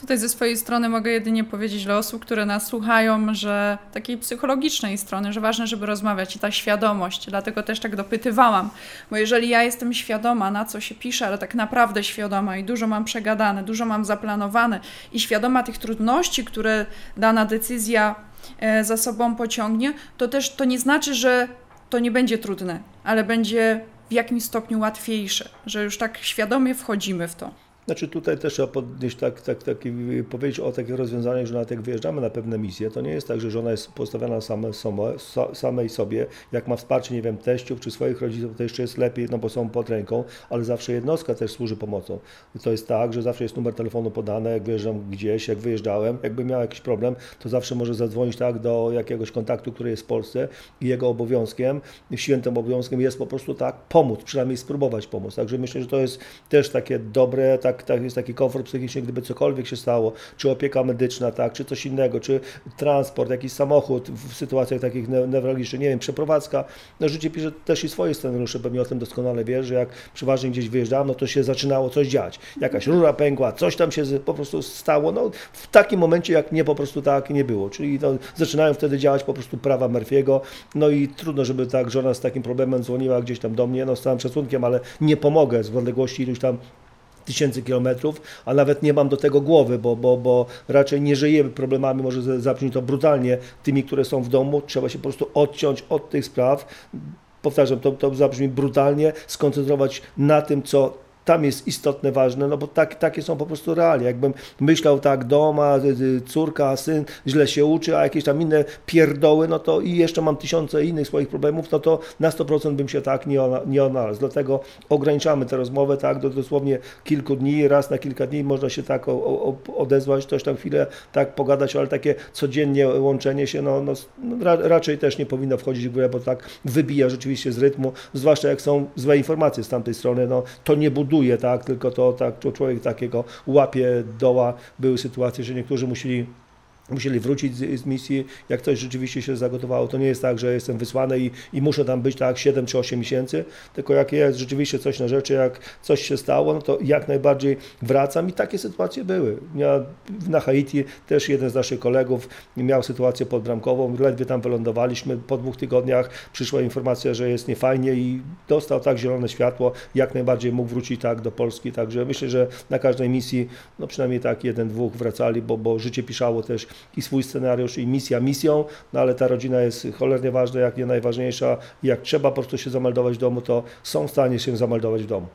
Tutaj ze swojej strony mogę jedynie powiedzieć dla osób, które nas słuchają, że takiej psychologicznej strony, że ważne, żeby rozmawiać i ta świadomość, dlatego też tak dopytywałam, bo jeżeli ja jestem świadoma, na co się pisze, ale tak naprawdę świadoma i dużo mam przegadane, dużo mam zaplanowane i świadoma tych trudności, które dana decyzja e, za sobą pociągnie, to też to nie znaczy, że to nie będzie trudne, ale będzie w jakimś stopniu łatwiejsze, że już tak świadomie wchodzimy w to. Znaczy tutaj też trzeba podnieść tak, tak, tak, powiedzieć o takich rozwiązaniach, że nawet jak wyjeżdżamy na pewne misje, to nie jest tak, że żona jest postawiona same, samej sobie, jak ma wsparcie, nie wiem, teściów czy swoich rodziców, to jeszcze jest lepiej, no bo są pod ręką, ale zawsze jednostka też służy pomocą. To jest tak, że zawsze jest numer telefonu podany, jak wyjeżdżam gdzieś, jak wyjeżdżałem, jakby miał jakiś problem, to zawsze może zadzwonić tak do jakiegoś kontaktu, który jest w Polsce i jego obowiązkiem, świętym obowiązkiem jest po prostu tak pomóc, przynajmniej spróbować pomóc. Także myślę, że to jest też takie dobre, tak tak, tak, jest taki komfort psychiczny, gdyby cokolwiek się stało, czy opieka medyczna, tak, czy coś innego, czy transport, jakiś samochód w sytuacjach takich newralgicznych, nie wiem, przeprowadzka. No życie pisze też i swoje scenariusze, pewnie o tym doskonale wiesz, że jak przeważnie gdzieś wyjeżdżałem, no to się zaczynało coś dziać. Jakaś rura pękła, coś tam się po prostu stało, no w takim momencie, jak nie po prostu tak nie było. Czyli no, zaczynają wtedy działać po prostu prawa Murphy'ego, no i trudno, żeby tak żona z takim problemem dzwoniła gdzieś tam do mnie, no z całym szacunkiem, ale nie pomogę z odległości iluś tam tysięcy kilometrów, a nawet nie mam do tego głowy, bo, bo, bo raczej nie żyjemy problemami, może zabrzmi to brutalnie, tymi, które są w domu. Trzeba się po prostu odciąć od tych spraw. Powtarzam, to, to zabrzmi brutalnie, skoncentrować na tym, co tam jest istotne, ważne, no bo tak, takie są po prostu realia. Jakbym myślał tak, doma, córka, syn źle się uczy, a jakieś tam inne pierdoły, no to i jeszcze mam tysiące innych swoich problemów, no to na 100% bym się tak nie, nie odnalazł. Dlatego ograniczamy tę rozmowę tak do dosłownie kilku dni, raz na kilka dni można się tak o, o, odezwać, coś tam chwilę tak pogadać, ale takie codziennie łączenie się, no, no, no raczej też nie powinno wchodzić w grę, bo tak wybija rzeczywiście z rytmu, zwłaszcza jak są złe informacje z tamtej strony, no to nie buduje, tak, tylko to tak, to człowiek takiego łapie doła. Były sytuacje, że niektórzy musieli musieli wrócić z, z, misji, jak coś rzeczywiście się zagotowało. To nie jest tak, że jestem wysłany i, i muszę tam być tak 7 czy 8 miesięcy, tylko jak jest rzeczywiście coś na rzeczy, jak coś się stało, no to jak najbardziej wracam. I takie sytuacje były. Ja, na Haiti też jeden z naszych kolegów miał sytuację podbramkową, ledwie tam wylądowaliśmy, po dwóch tygodniach przyszła informacja, że jest niefajnie i dostał tak zielone światło, jak najbardziej mógł wrócić tak do Polski, także myślę, że na każdej misji, no przynajmniej tak jeden, dwóch wracali, bo, bo życie piszało też i swój scenariusz i misja misją, no ale ta rodzina jest cholernie ważna, jak nie najważniejsza. Jak trzeba po prostu się zameldować w domu, to są w stanie się zameldować w domu.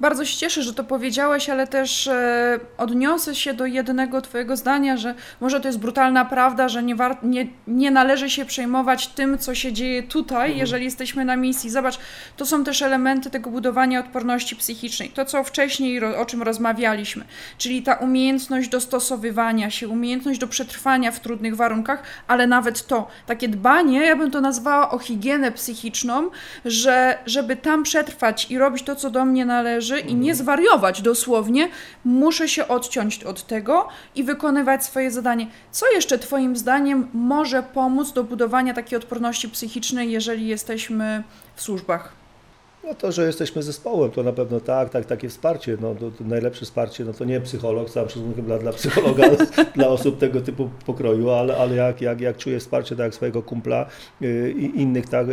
Bardzo się cieszę, że to powiedziałeś, ale też e, odniosę się do jednego Twojego zdania, że może to jest brutalna prawda, że nie, war- nie, nie należy się przejmować tym, co się dzieje tutaj, mhm. jeżeli jesteśmy na misji. Zobacz, to są też elementy tego budowania odporności psychicznej. To, co wcześniej, o czym rozmawialiśmy, czyli ta umiejętność dostosowywania się, umiejętność do przetrwania w trudnych warunkach, ale nawet to, takie dbanie, ja bym to nazwała o higienę psychiczną, że żeby tam przetrwać i robić to, co do mnie należy, i nie zwariować dosłownie, muszę się odciąć od tego i wykonywać swoje zadanie. Co jeszcze Twoim zdaniem może pomóc do budowania takiej odporności psychicznej, jeżeli jesteśmy w służbach? No to, że jesteśmy zespołem, to na pewno tak, tak, takie wsparcie, no to, to najlepsze wsparcie, no to nie psycholog, sam szacunkiem dla, dla psychologa, [laughs] dla osób tego typu pokroju, ale, ale jak, jak, jak czuję wsparcie tak jak swojego kumpla yy, i innych tak,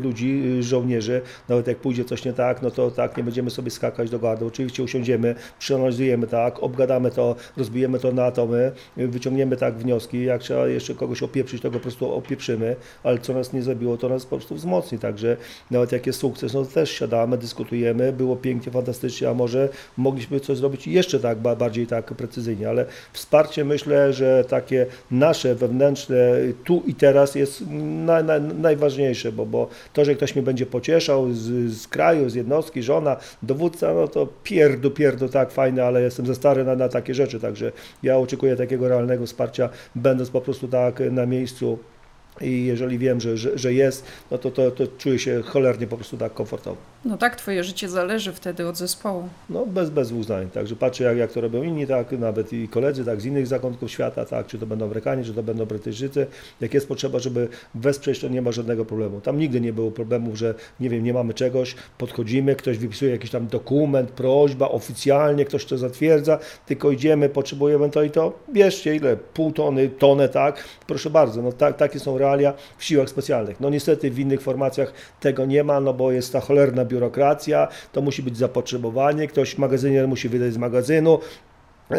ludzi, yy, żołnierzy, nawet jak pójdzie coś nie tak, no to tak, nie będziemy sobie skakać do gardła, oczywiście usiądziemy, przeanalizujemy tak, obgadamy to, rozbijemy to na atomy, wyciągniemy tak wnioski, jak trzeba jeszcze kogoś opieprzyć, to go po prostu opieprzymy, ale co nas nie zabiło, to nas po prostu wzmocni, także nawet jak jest sukces, no to też też siadamy, dyskutujemy, było pięknie, fantastycznie, a może mogliśmy coś zrobić jeszcze tak bardziej tak precyzyjnie, ale wsparcie myślę, że takie nasze wewnętrzne tu i teraz jest na, na, najważniejsze, bo, bo to, że ktoś mnie będzie pocieszał z, z kraju, z jednostki, żona, dowódca, no to pierdu, pierdu, tak fajne, ale jestem za stary na, na takie rzeczy, także ja oczekuję takiego realnego wsparcia, będąc po prostu tak na miejscu i jeżeli wiem, że, że, że jest, no to, to, to czuję się cholernie po prostu tak komfortowo. No tak, twoje życie zależy wtedy od zespołu. No bez, bez zdań. Także patrzę jak, jak to robią inni, tak, nawet i koledzy, tak, z innych zakątków świata, tak, czy to będą Amerykanie, czy to będą Brytyjczycy. Jak jest potrzeba, żeby wesprzeć, to nie ma żadnego problemu. Tam nigdy nie było problemów, że nie wiem, nie mamy czegoś, podchodzimy, ktoś wypisuje jakiś tam dokument, prośba, oficjalnie ktoś to zatwierdza, tylko idziemy, potrzebujemy to i to, bierzcie ile, pół tony, tonę, tak, proszę bardzo, no tak, takie są realia w siłach specjalnych. No niestety w innych formacjach tego nie ma, no bo jest ta cholerna biurokracja, to musi być zapotrzebowanie, ktoś magazynier musi wydać z magazynu,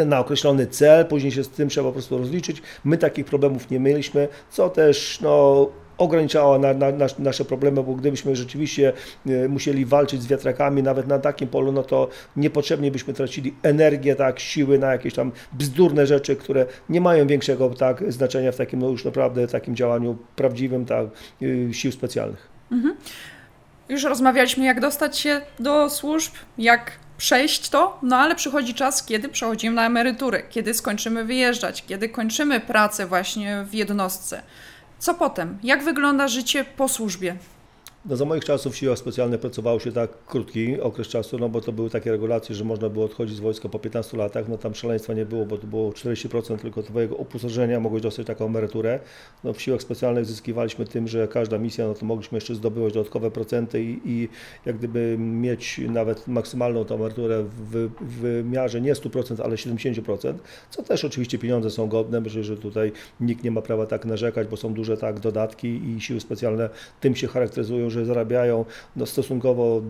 na określony cel, później się z tym trzeba po prostu rozliczyć. My takich problemów nie mieliśmy, co też no, ograniczało na, na, na, nasze problemy, bo gdybyśmy rzeczywiście e, musieli walczyć z wiatrakami nawet na takim polu, no to niepotrzebnie byśmy tracili energię, tak, siły na jakieś tam bzdurne rzeczy, które nie mają większego tak, znaczenia w takim no już naprawdę takim działaniu prawdziwym tak, e, sił specjalnych. Mhm. Już rozmawialiśmy, jak dostać się do służb, jak przejść to, no ale przychodzi czas, kiedy przechodzimy na emeryturę, kiedy skończymy wyjeżdżać, kiedy kończymy pracę właśnie w jednostce. Co potem? Jak wygląda życie po służbie? No za moich czasów w siłach specjalnych pracowało się tak krótki okres czasu, no bo to były takie regulacje, że można było odchodzić z wojska po 15 latach, no tam szaleństwa nie było, bo to było 40% tylko twojego uposażenia, mogłeś dostać taką emeryturę. No w siłach specjalnych zyskiwaliśmy tym, że każda misja, no to mogliśmy jeszcze zdobywać dodatkowe procenty i, i jak gdyby mieć nawet maksymalną tą emeryturę w, w wymiarze nie 100%, ale 70%, co też oczywiście pieniądze są godne, myślę, że tutaj nikt nie ma prawa tak narzekać, bo są duże tak dodatki i siły specjalne tym się charakteryzują, że że zarabiają no, stosunkowo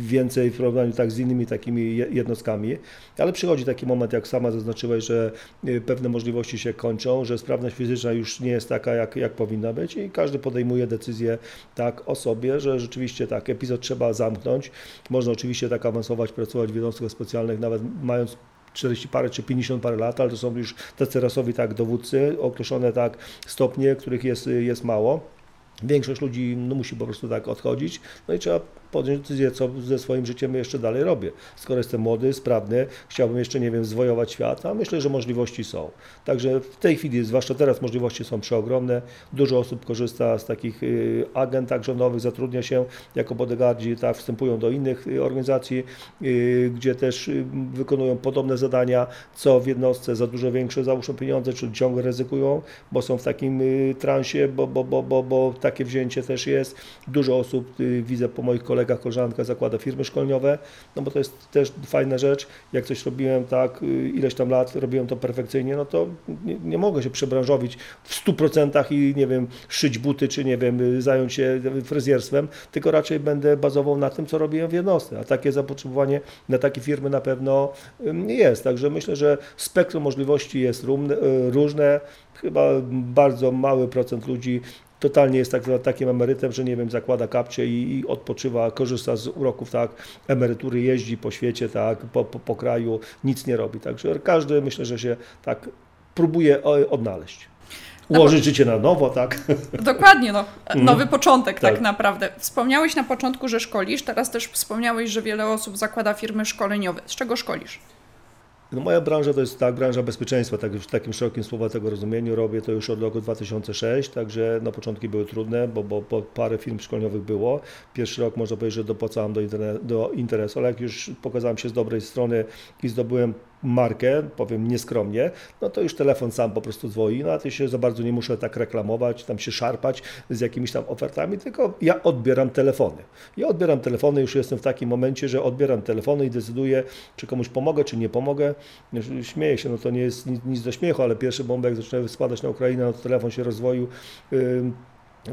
więcej w porównaniu tak z innymi takimi jednostkami, ale przychodzi taki moment, jak sama zaznaczyłeś, że y, pewne możliwości się kończą, że sprawność fizyczna już nie jest taka, jak, jak powinna być i każdy podejmuje decyzję tak o sobie, że rzeczywiście tak, epizod trzeba zamknąć. Można oczywiście tak awansować, pracować w jednostkach specjalnych, nawet mając 40 parę czy 50 parę lat, ale to są już tacy rasowi tak dowódcy, określone tak stopnie, których jest, jest mało. Większość ludzi no, musi po prostu tak odchodzić, no i trzeba podjąć decyzję, co ze swoim życiem jeszcze dalej robię. Skoro jestem młody, sprawny, chciałbym jeszcze, nie wiem, zwojować świat, a myślę, że możliwości są. Także w tej chwili, zwłaszcza teraz, możliwości są przeogromne. Dużo osób korzysta z takich y, agent tak rządowych, zatrudnia się jako bodyguardzi, tak, wstępują do innych y, organizacji, y, gdzie też wykonują podobne zadania, co w jednostce za dużo większe, załóżmy pieniądze, czy ciągle ryzykują, bo są w takim transie, bo, bo, bo, bo, bo takie wzięcie też jest. Dużo osób, widzę po moich kolegach, kolega, koleżanka zakłada firmy szkoleniowe, no bo to jest też fajna rzecz. Jak coś robiłem tak, y, ileś tam lat, robiłem to perfekcyjnie, no to nie, nie mogę się przebranżowić w 100% i nie wiem, szyć buty, czy nie wiem, y, zająć się fryzjerstwem, tylko raczej będę bazował na tym, co robiłem w jednostce. A takie zapotrzebowanie na takie firmy na pewno jest. Także myślę, że spektrum możliwości jest y, różne. Chyba bardzo mały procent ludzi totalnie jest tak, takim emerytem, że nie wiem, zakłada kapcie i, i, odpoczywa, korzysta z uroków, tak, emerytury, jeździ po świecie, tak, po, po, po kraju, nic nie robi. Także każdy myślę, że się tak próbuje odnaleźć. Ułożyć no, życie na nowo, tak? Dokładnie, no. [laughs] Mhm. nowy początek tak. tak naprawdę. Wspomniałeś na początku, że szkolisz, teraz też wspomniałeś, że wiele osób zakłada firmy szkoleniowe. Z czego szkolisz? No moja branża to jest tak, branża bezpieczeństwa, tak, w takim szerokim słowa tego rozumieniu. Robię to już od roku 2006, także na początki były trudne, bo, bo, bo parę firm szkoleniowych było. Pierwszy rok można powiedzieć, że dopłacałem do, do interesu, ale jak już pokazałem się z dobrej strony i zdobyłem markę, powiem nieskromnie, no to już telefon sam po prostu dzwoni, no a ty się za bardzo nie muszę tak reklamować, tam się szarpać z jakimiś tam ofertami, tylko ja odbieram telefony. Ja odbieram telefony, już jestem w takim momencie, że odbieram telefony i decyduję, czy komuś pomogę, czy nie pomogę. Śmieję się, no to nie jest nic, do śmiechu, ale pierwszy bombek zaczynały składać na Ukrainę, no to telefon się rozwoił. Yy,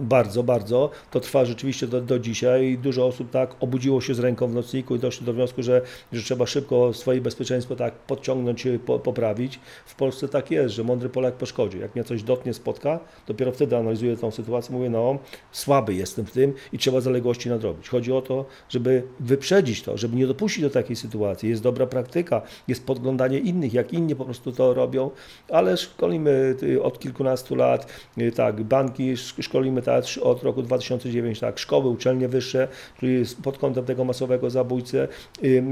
bardzo, bardzo. To trwa rzeczywiście do, do dzisiaj. Dużo osób tak obudziło się z ręką w nocniku i doszło do wniosku, że, że trzeba szybko swoje bezpieczeństwo tak podciągnąć, po, poprawić. W Polsce tak jest, że mądry Polak po szkodzie. Jak mnie coś dotnie, spotka, dopiero wtedy analizuję tą sytuację, mówię, no słaby jestem w tym i trzeba zaległości nadrobić. Chodzi o to, żeby wyprzedzić to, żeby nie dopuścić do takiej sytuacji. Jest dobra praktyka, jest podglądanie innych, jak inni po prostu to robią, ale szkolimy y, od kilkunastu lat, y, tak, banki szkolimy od roku 2009, tak, szkoły, uczelnie wyższe, czyli pod kątem tego masowego zabójcy. Y,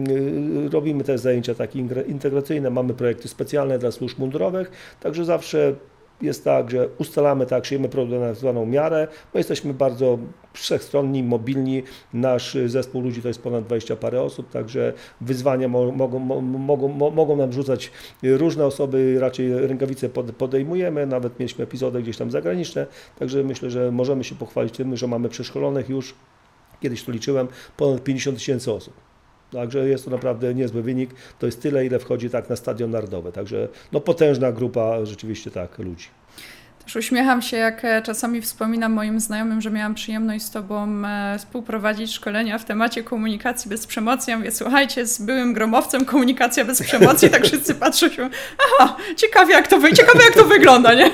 robimy też zajęcia takie integracyjne, mamy projekty specjalne dla służb mundurowych, także zawsze jest tak, że ustalamy tak, szyjemy zwaną miarę. My jesteśmy bardzo wszechstronni, mobilni. Nasz zespół ludzi to jest ponad 20 parę osób, także wyzwania mogą, mogą, mogą nam rzucać różne osoby, raczej rękawice podejmujemy, nawet mieliśmy epizody gdzieś tam zagraniczne, także myślę, że możemy się pochwalić tym, że mamy przeszkolonych już, kiedyś to liczyłem, ponad 50 tysięcy osób. Także jest to naprawdę niezły wynik. To jest tyle, ile wchodzi tak na stadion narodowy. Także no, potężna grupa rzeczywiście tak ludzi. Też uśmiecham się, jak e, czasami wspominam moim znajomym, że miałam przyjemność z Tobą e, współprowadzić szkolenia w temacie komunikacji bez przemocy. Ja mówię, słuchajcie, z byłym gromowcem komunikacja bez przemocy, tak wszyscy patrzą się, aha, ciekawie jak to, wy, ciekawe jak to wygląda, nie?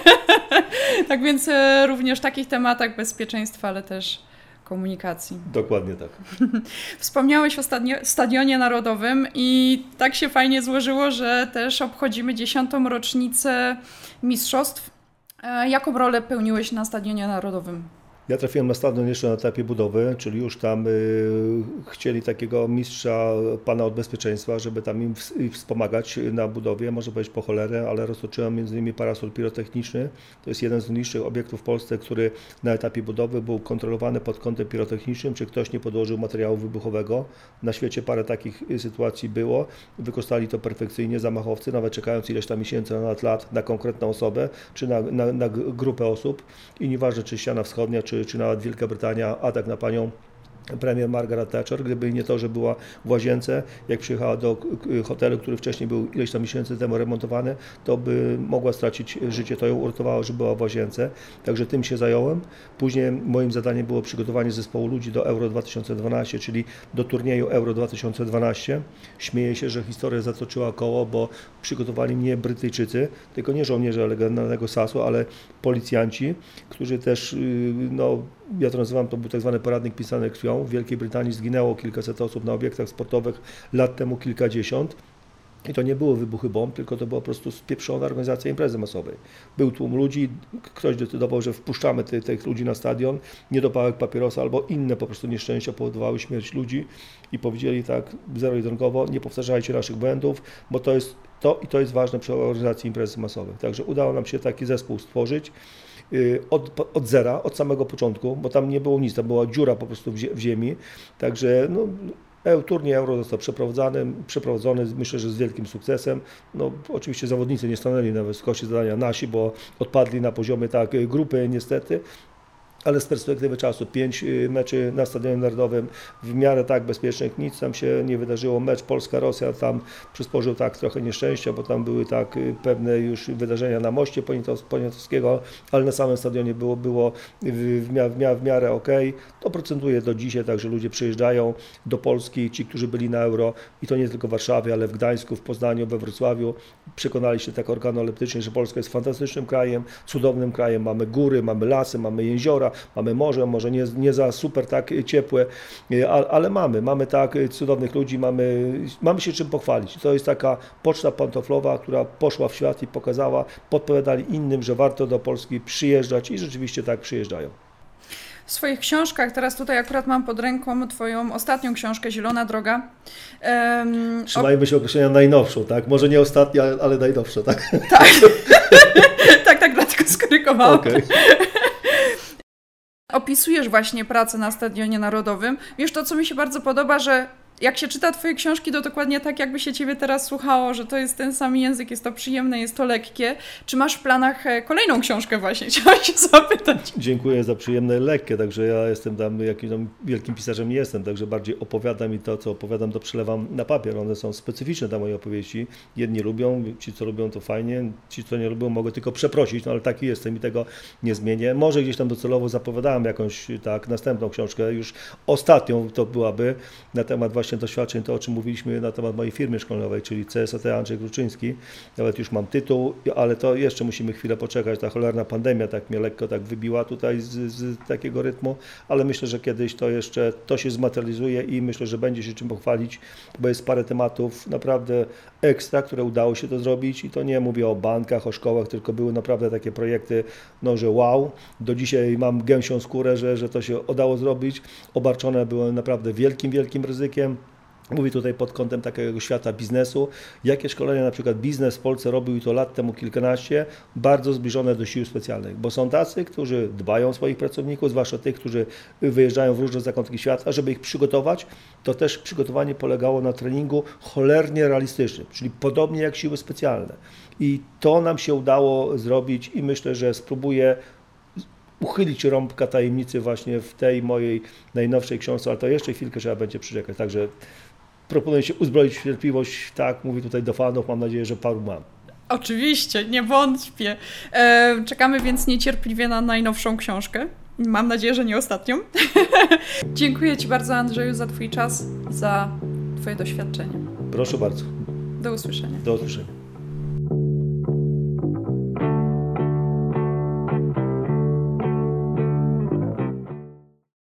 [laughs] tak więc e, również w takich tematach bezpieczeństwa, ale też komunikacji. Dokładnie tak. [laughs] Wspomniałeś o Stadionie Narodowym i tak się fajnie złożyło, że też obchodzimy dziesiątą rocznicę mistrzostw. E, jaką rolę pełniłeś na Stadionie Narodowym? Ja trafiłem na stadion jeszcze na etapie budowy, czyli już tam y, chcieli takiego mistrza, pana od bezpieczeństwa, żeby tam im wspomagać na budowie, może powiedzieć po cholerę, ale roztoczyłem między innymi parasol pirotechniczny. To jest jeden z niższych obiektów w Polsce, który na etapie budowy był kontrolowany pod kątem pirotechnicznym, czy ktoś nie podłożył materiału wybuchowego. Na świecie parę takich sytuacji było. Wykorzystali to perfekcyjnie zamachowcy, nawet czekając ileś tam miesięcy, nawet lat na konkretną osobę, czy na, na, na grupę osób. I nieważne, czy ściana wschodnia, czy czy, nawet Wielka Brytania, atak na panią premier Margaret Thatcher, gdyby nie to, że była w łazience, jak przyjechała do hotelu, który wcześniej był ileś tam miesięcy temu remontowany, to by mogła stracić życie, to ją uratowało, że była w łazience. Także tym się zająłem. Później moim zadaniem było przygotowanie zespołu ludzi do Euro 2012, czyli do turnieju Euro 2012. Śmieję się, że historia zatoczyła koło, bo przygotowali mnie Brytyjczycy, tylko nie żołnierze legendarnego SAS-u, ale policjanci, którzy też, y, no, ja to nazywam, to był tak zwany poradnik pisany krwią. W Wielkiej Brytanii zginęło kilkaset osób na obiektach sportowych, lat temu kilkadziesiąt. I to nie było wybuchy bomb, tylko to była po prostu spieprzona organizacja imprezy masowej. Był tłum ludzi, ktoś decydował, że wpuszczamy tych, tych ludzi na stadion, niedopałek papierosa albo inne po prostu nieszczęścia powodowały śmierć ludzi i powiedzieli tak zero-jedynkowo, nie powtarzajcie naszych błędów, bo to jest to i to jest ważne przy organizacji imprezy masowej. Także udało nam się taki zespół stworzyć. Y, od, od zera, od samego początku, bo tam nie było nic, tam była dziura po prostu w ziemi, także no, Turniej Euro został przeprowadzony, przeprowadzony, myślę, że z wielkim sukcesem. No, oczywiście zawodnicy nie stanęli na wysokości zadania nasi, bo odpadli na poziomie tak grupy niestety, ale z perspektywy czasu pięć y, meczy na Stadionie Narodowym w miarę tak bezpiecznych, nic tam się nie wydarzyło. Mecz Polska-Rosja tam przysporzył tak trochę nieszczęścia, bo tam były tak y, pewne już wydarzenia na moście Poniatowskiego, ale na samym stadionie było, było w, miarę, w, w miarę ok. To procentuje do dzisiaj, także ludzie przyjeżdżają do Polski, ci, którzy byli na Euro i to nie tylko w Warszawie, ale w Gdańsku, w Poznaniu, we Wrocławiu, przekonali się tak organoleptycznie, że Polska jest fantastycznym krajem, cudownym krajem, mamy góry, mamy lasy, mamy jeziora, mamy morze, może nie, nie za super tak ciepłe, e, ale mamy, mamy tak cudownych ludzi, mamy, mamy się czym pochwalić. To jest taka poczta pantoflowa, która poszła w świat i pokazała, podpowiadali innym, że warto do Polski przyjeżdżać i rzeczywiście tak przyjeżdżają w swoich książkach, teraz tutaj akurat mam pod ręką Twoją ostatnią książkę, Zielona Droga. Um, Trzymajmy się określenia najnowszą, tak? Może nie ostatnia, ale najnowsza, tak? Tak, [laughs] tak, tak, dlatego skorygowałam. Okay [laughs] opisujesz właśnie pracę na Stadionie Narodowym. Wiesz, to co mi się bardzo podoba, że jak się czyta Twoje książki, to dokładnie tak, jakby się Ciebie teraz słuchało, że to jest ten sam język, jest to przyjemne, jest to lekkie. Czy masz w planach e, kolejną książkę właśnie? [laughs] Chciałam się zapytać. Dziękuję za przyjemne, lekkie, także ja jestem tam jakimś tam wielkim pisarzem jestem, także bardziej opowiadam i to, co opowiadam, to przelewam na papier. One są specyficzne dla mojej opowieści. Jedni lubią, ci, co lubią, to fajnie, ci, co nie lubią, mogę tylko przeprosić, no ale taki jestem i tego nie zmienię. Może gdzieś tam docelowo zapowiadałem jakąś tak następną książkę, już ostatnią to byłaby na temat właśnie właśnie doświadczeń, to o czym mówiliśmy na temat mojej firmy szkoleniowej, czyli CSAT Andrzej Gruczyński. Nawet już mam tytuł, ale to jeszcze musimy chwilę poczekać. Ta cholerna pandemia tak mnie lekko tak wybiła tutaj z, z takiego rytmu, ale myślę, że kiedyś to jeszcze to się zmaterializuje i myślę, że będzie się czym pochwalić, bo jest parę tematów naprawdę ekstra, które udało się to zrobić i to nie mówię o bankach, o szkołach, tylko były naprawdę takie projekty, no że wow, do dzisiaj mam gęsią skórę, że, że to się udało zrobić. Obarczone były naprawdę wielkim, wielkim ryzykiem. Mówi tutaj pod kątem takiego świata biznesu. Jakie szkolenia na przykład biznes w Polsce robił i to lat temu kilkanaście, bardzo zbliżone do sił specjalnych, bo są tacy, którzy dbają o swoich pracowników, zwłaszcza tych, którzy wyjeżdżają w różne zakątki świata, żeby ich przygotować, to też przygotowanie polegało na treningu cholernie realistycznym, czyli podobnie jak siły specjalne. I to nam się udało zrobić i myślę, że spróbuję uchylić rąbka tajemnicy właśnie w tej mojej najnowszej książce, ale to jeszcze chwilkę trzeba będzie przyczekać. Także proponuję się uzbroić w cierpliwość, tak, mówię tutaj do fanów, mam nadzieję, że paru mam. Oczywiście, nie wątpię. E, czekamy więc niecierpliwie na najnowszą książkę. Mam nadzieję, że nie ostatnią. [laughs] Dziękuję Ci bardzo, Andrzeju, za Twój czas, za Twoje doświadczenie. Proszę bardzo. Do usłyszenia. Do usłyszenia.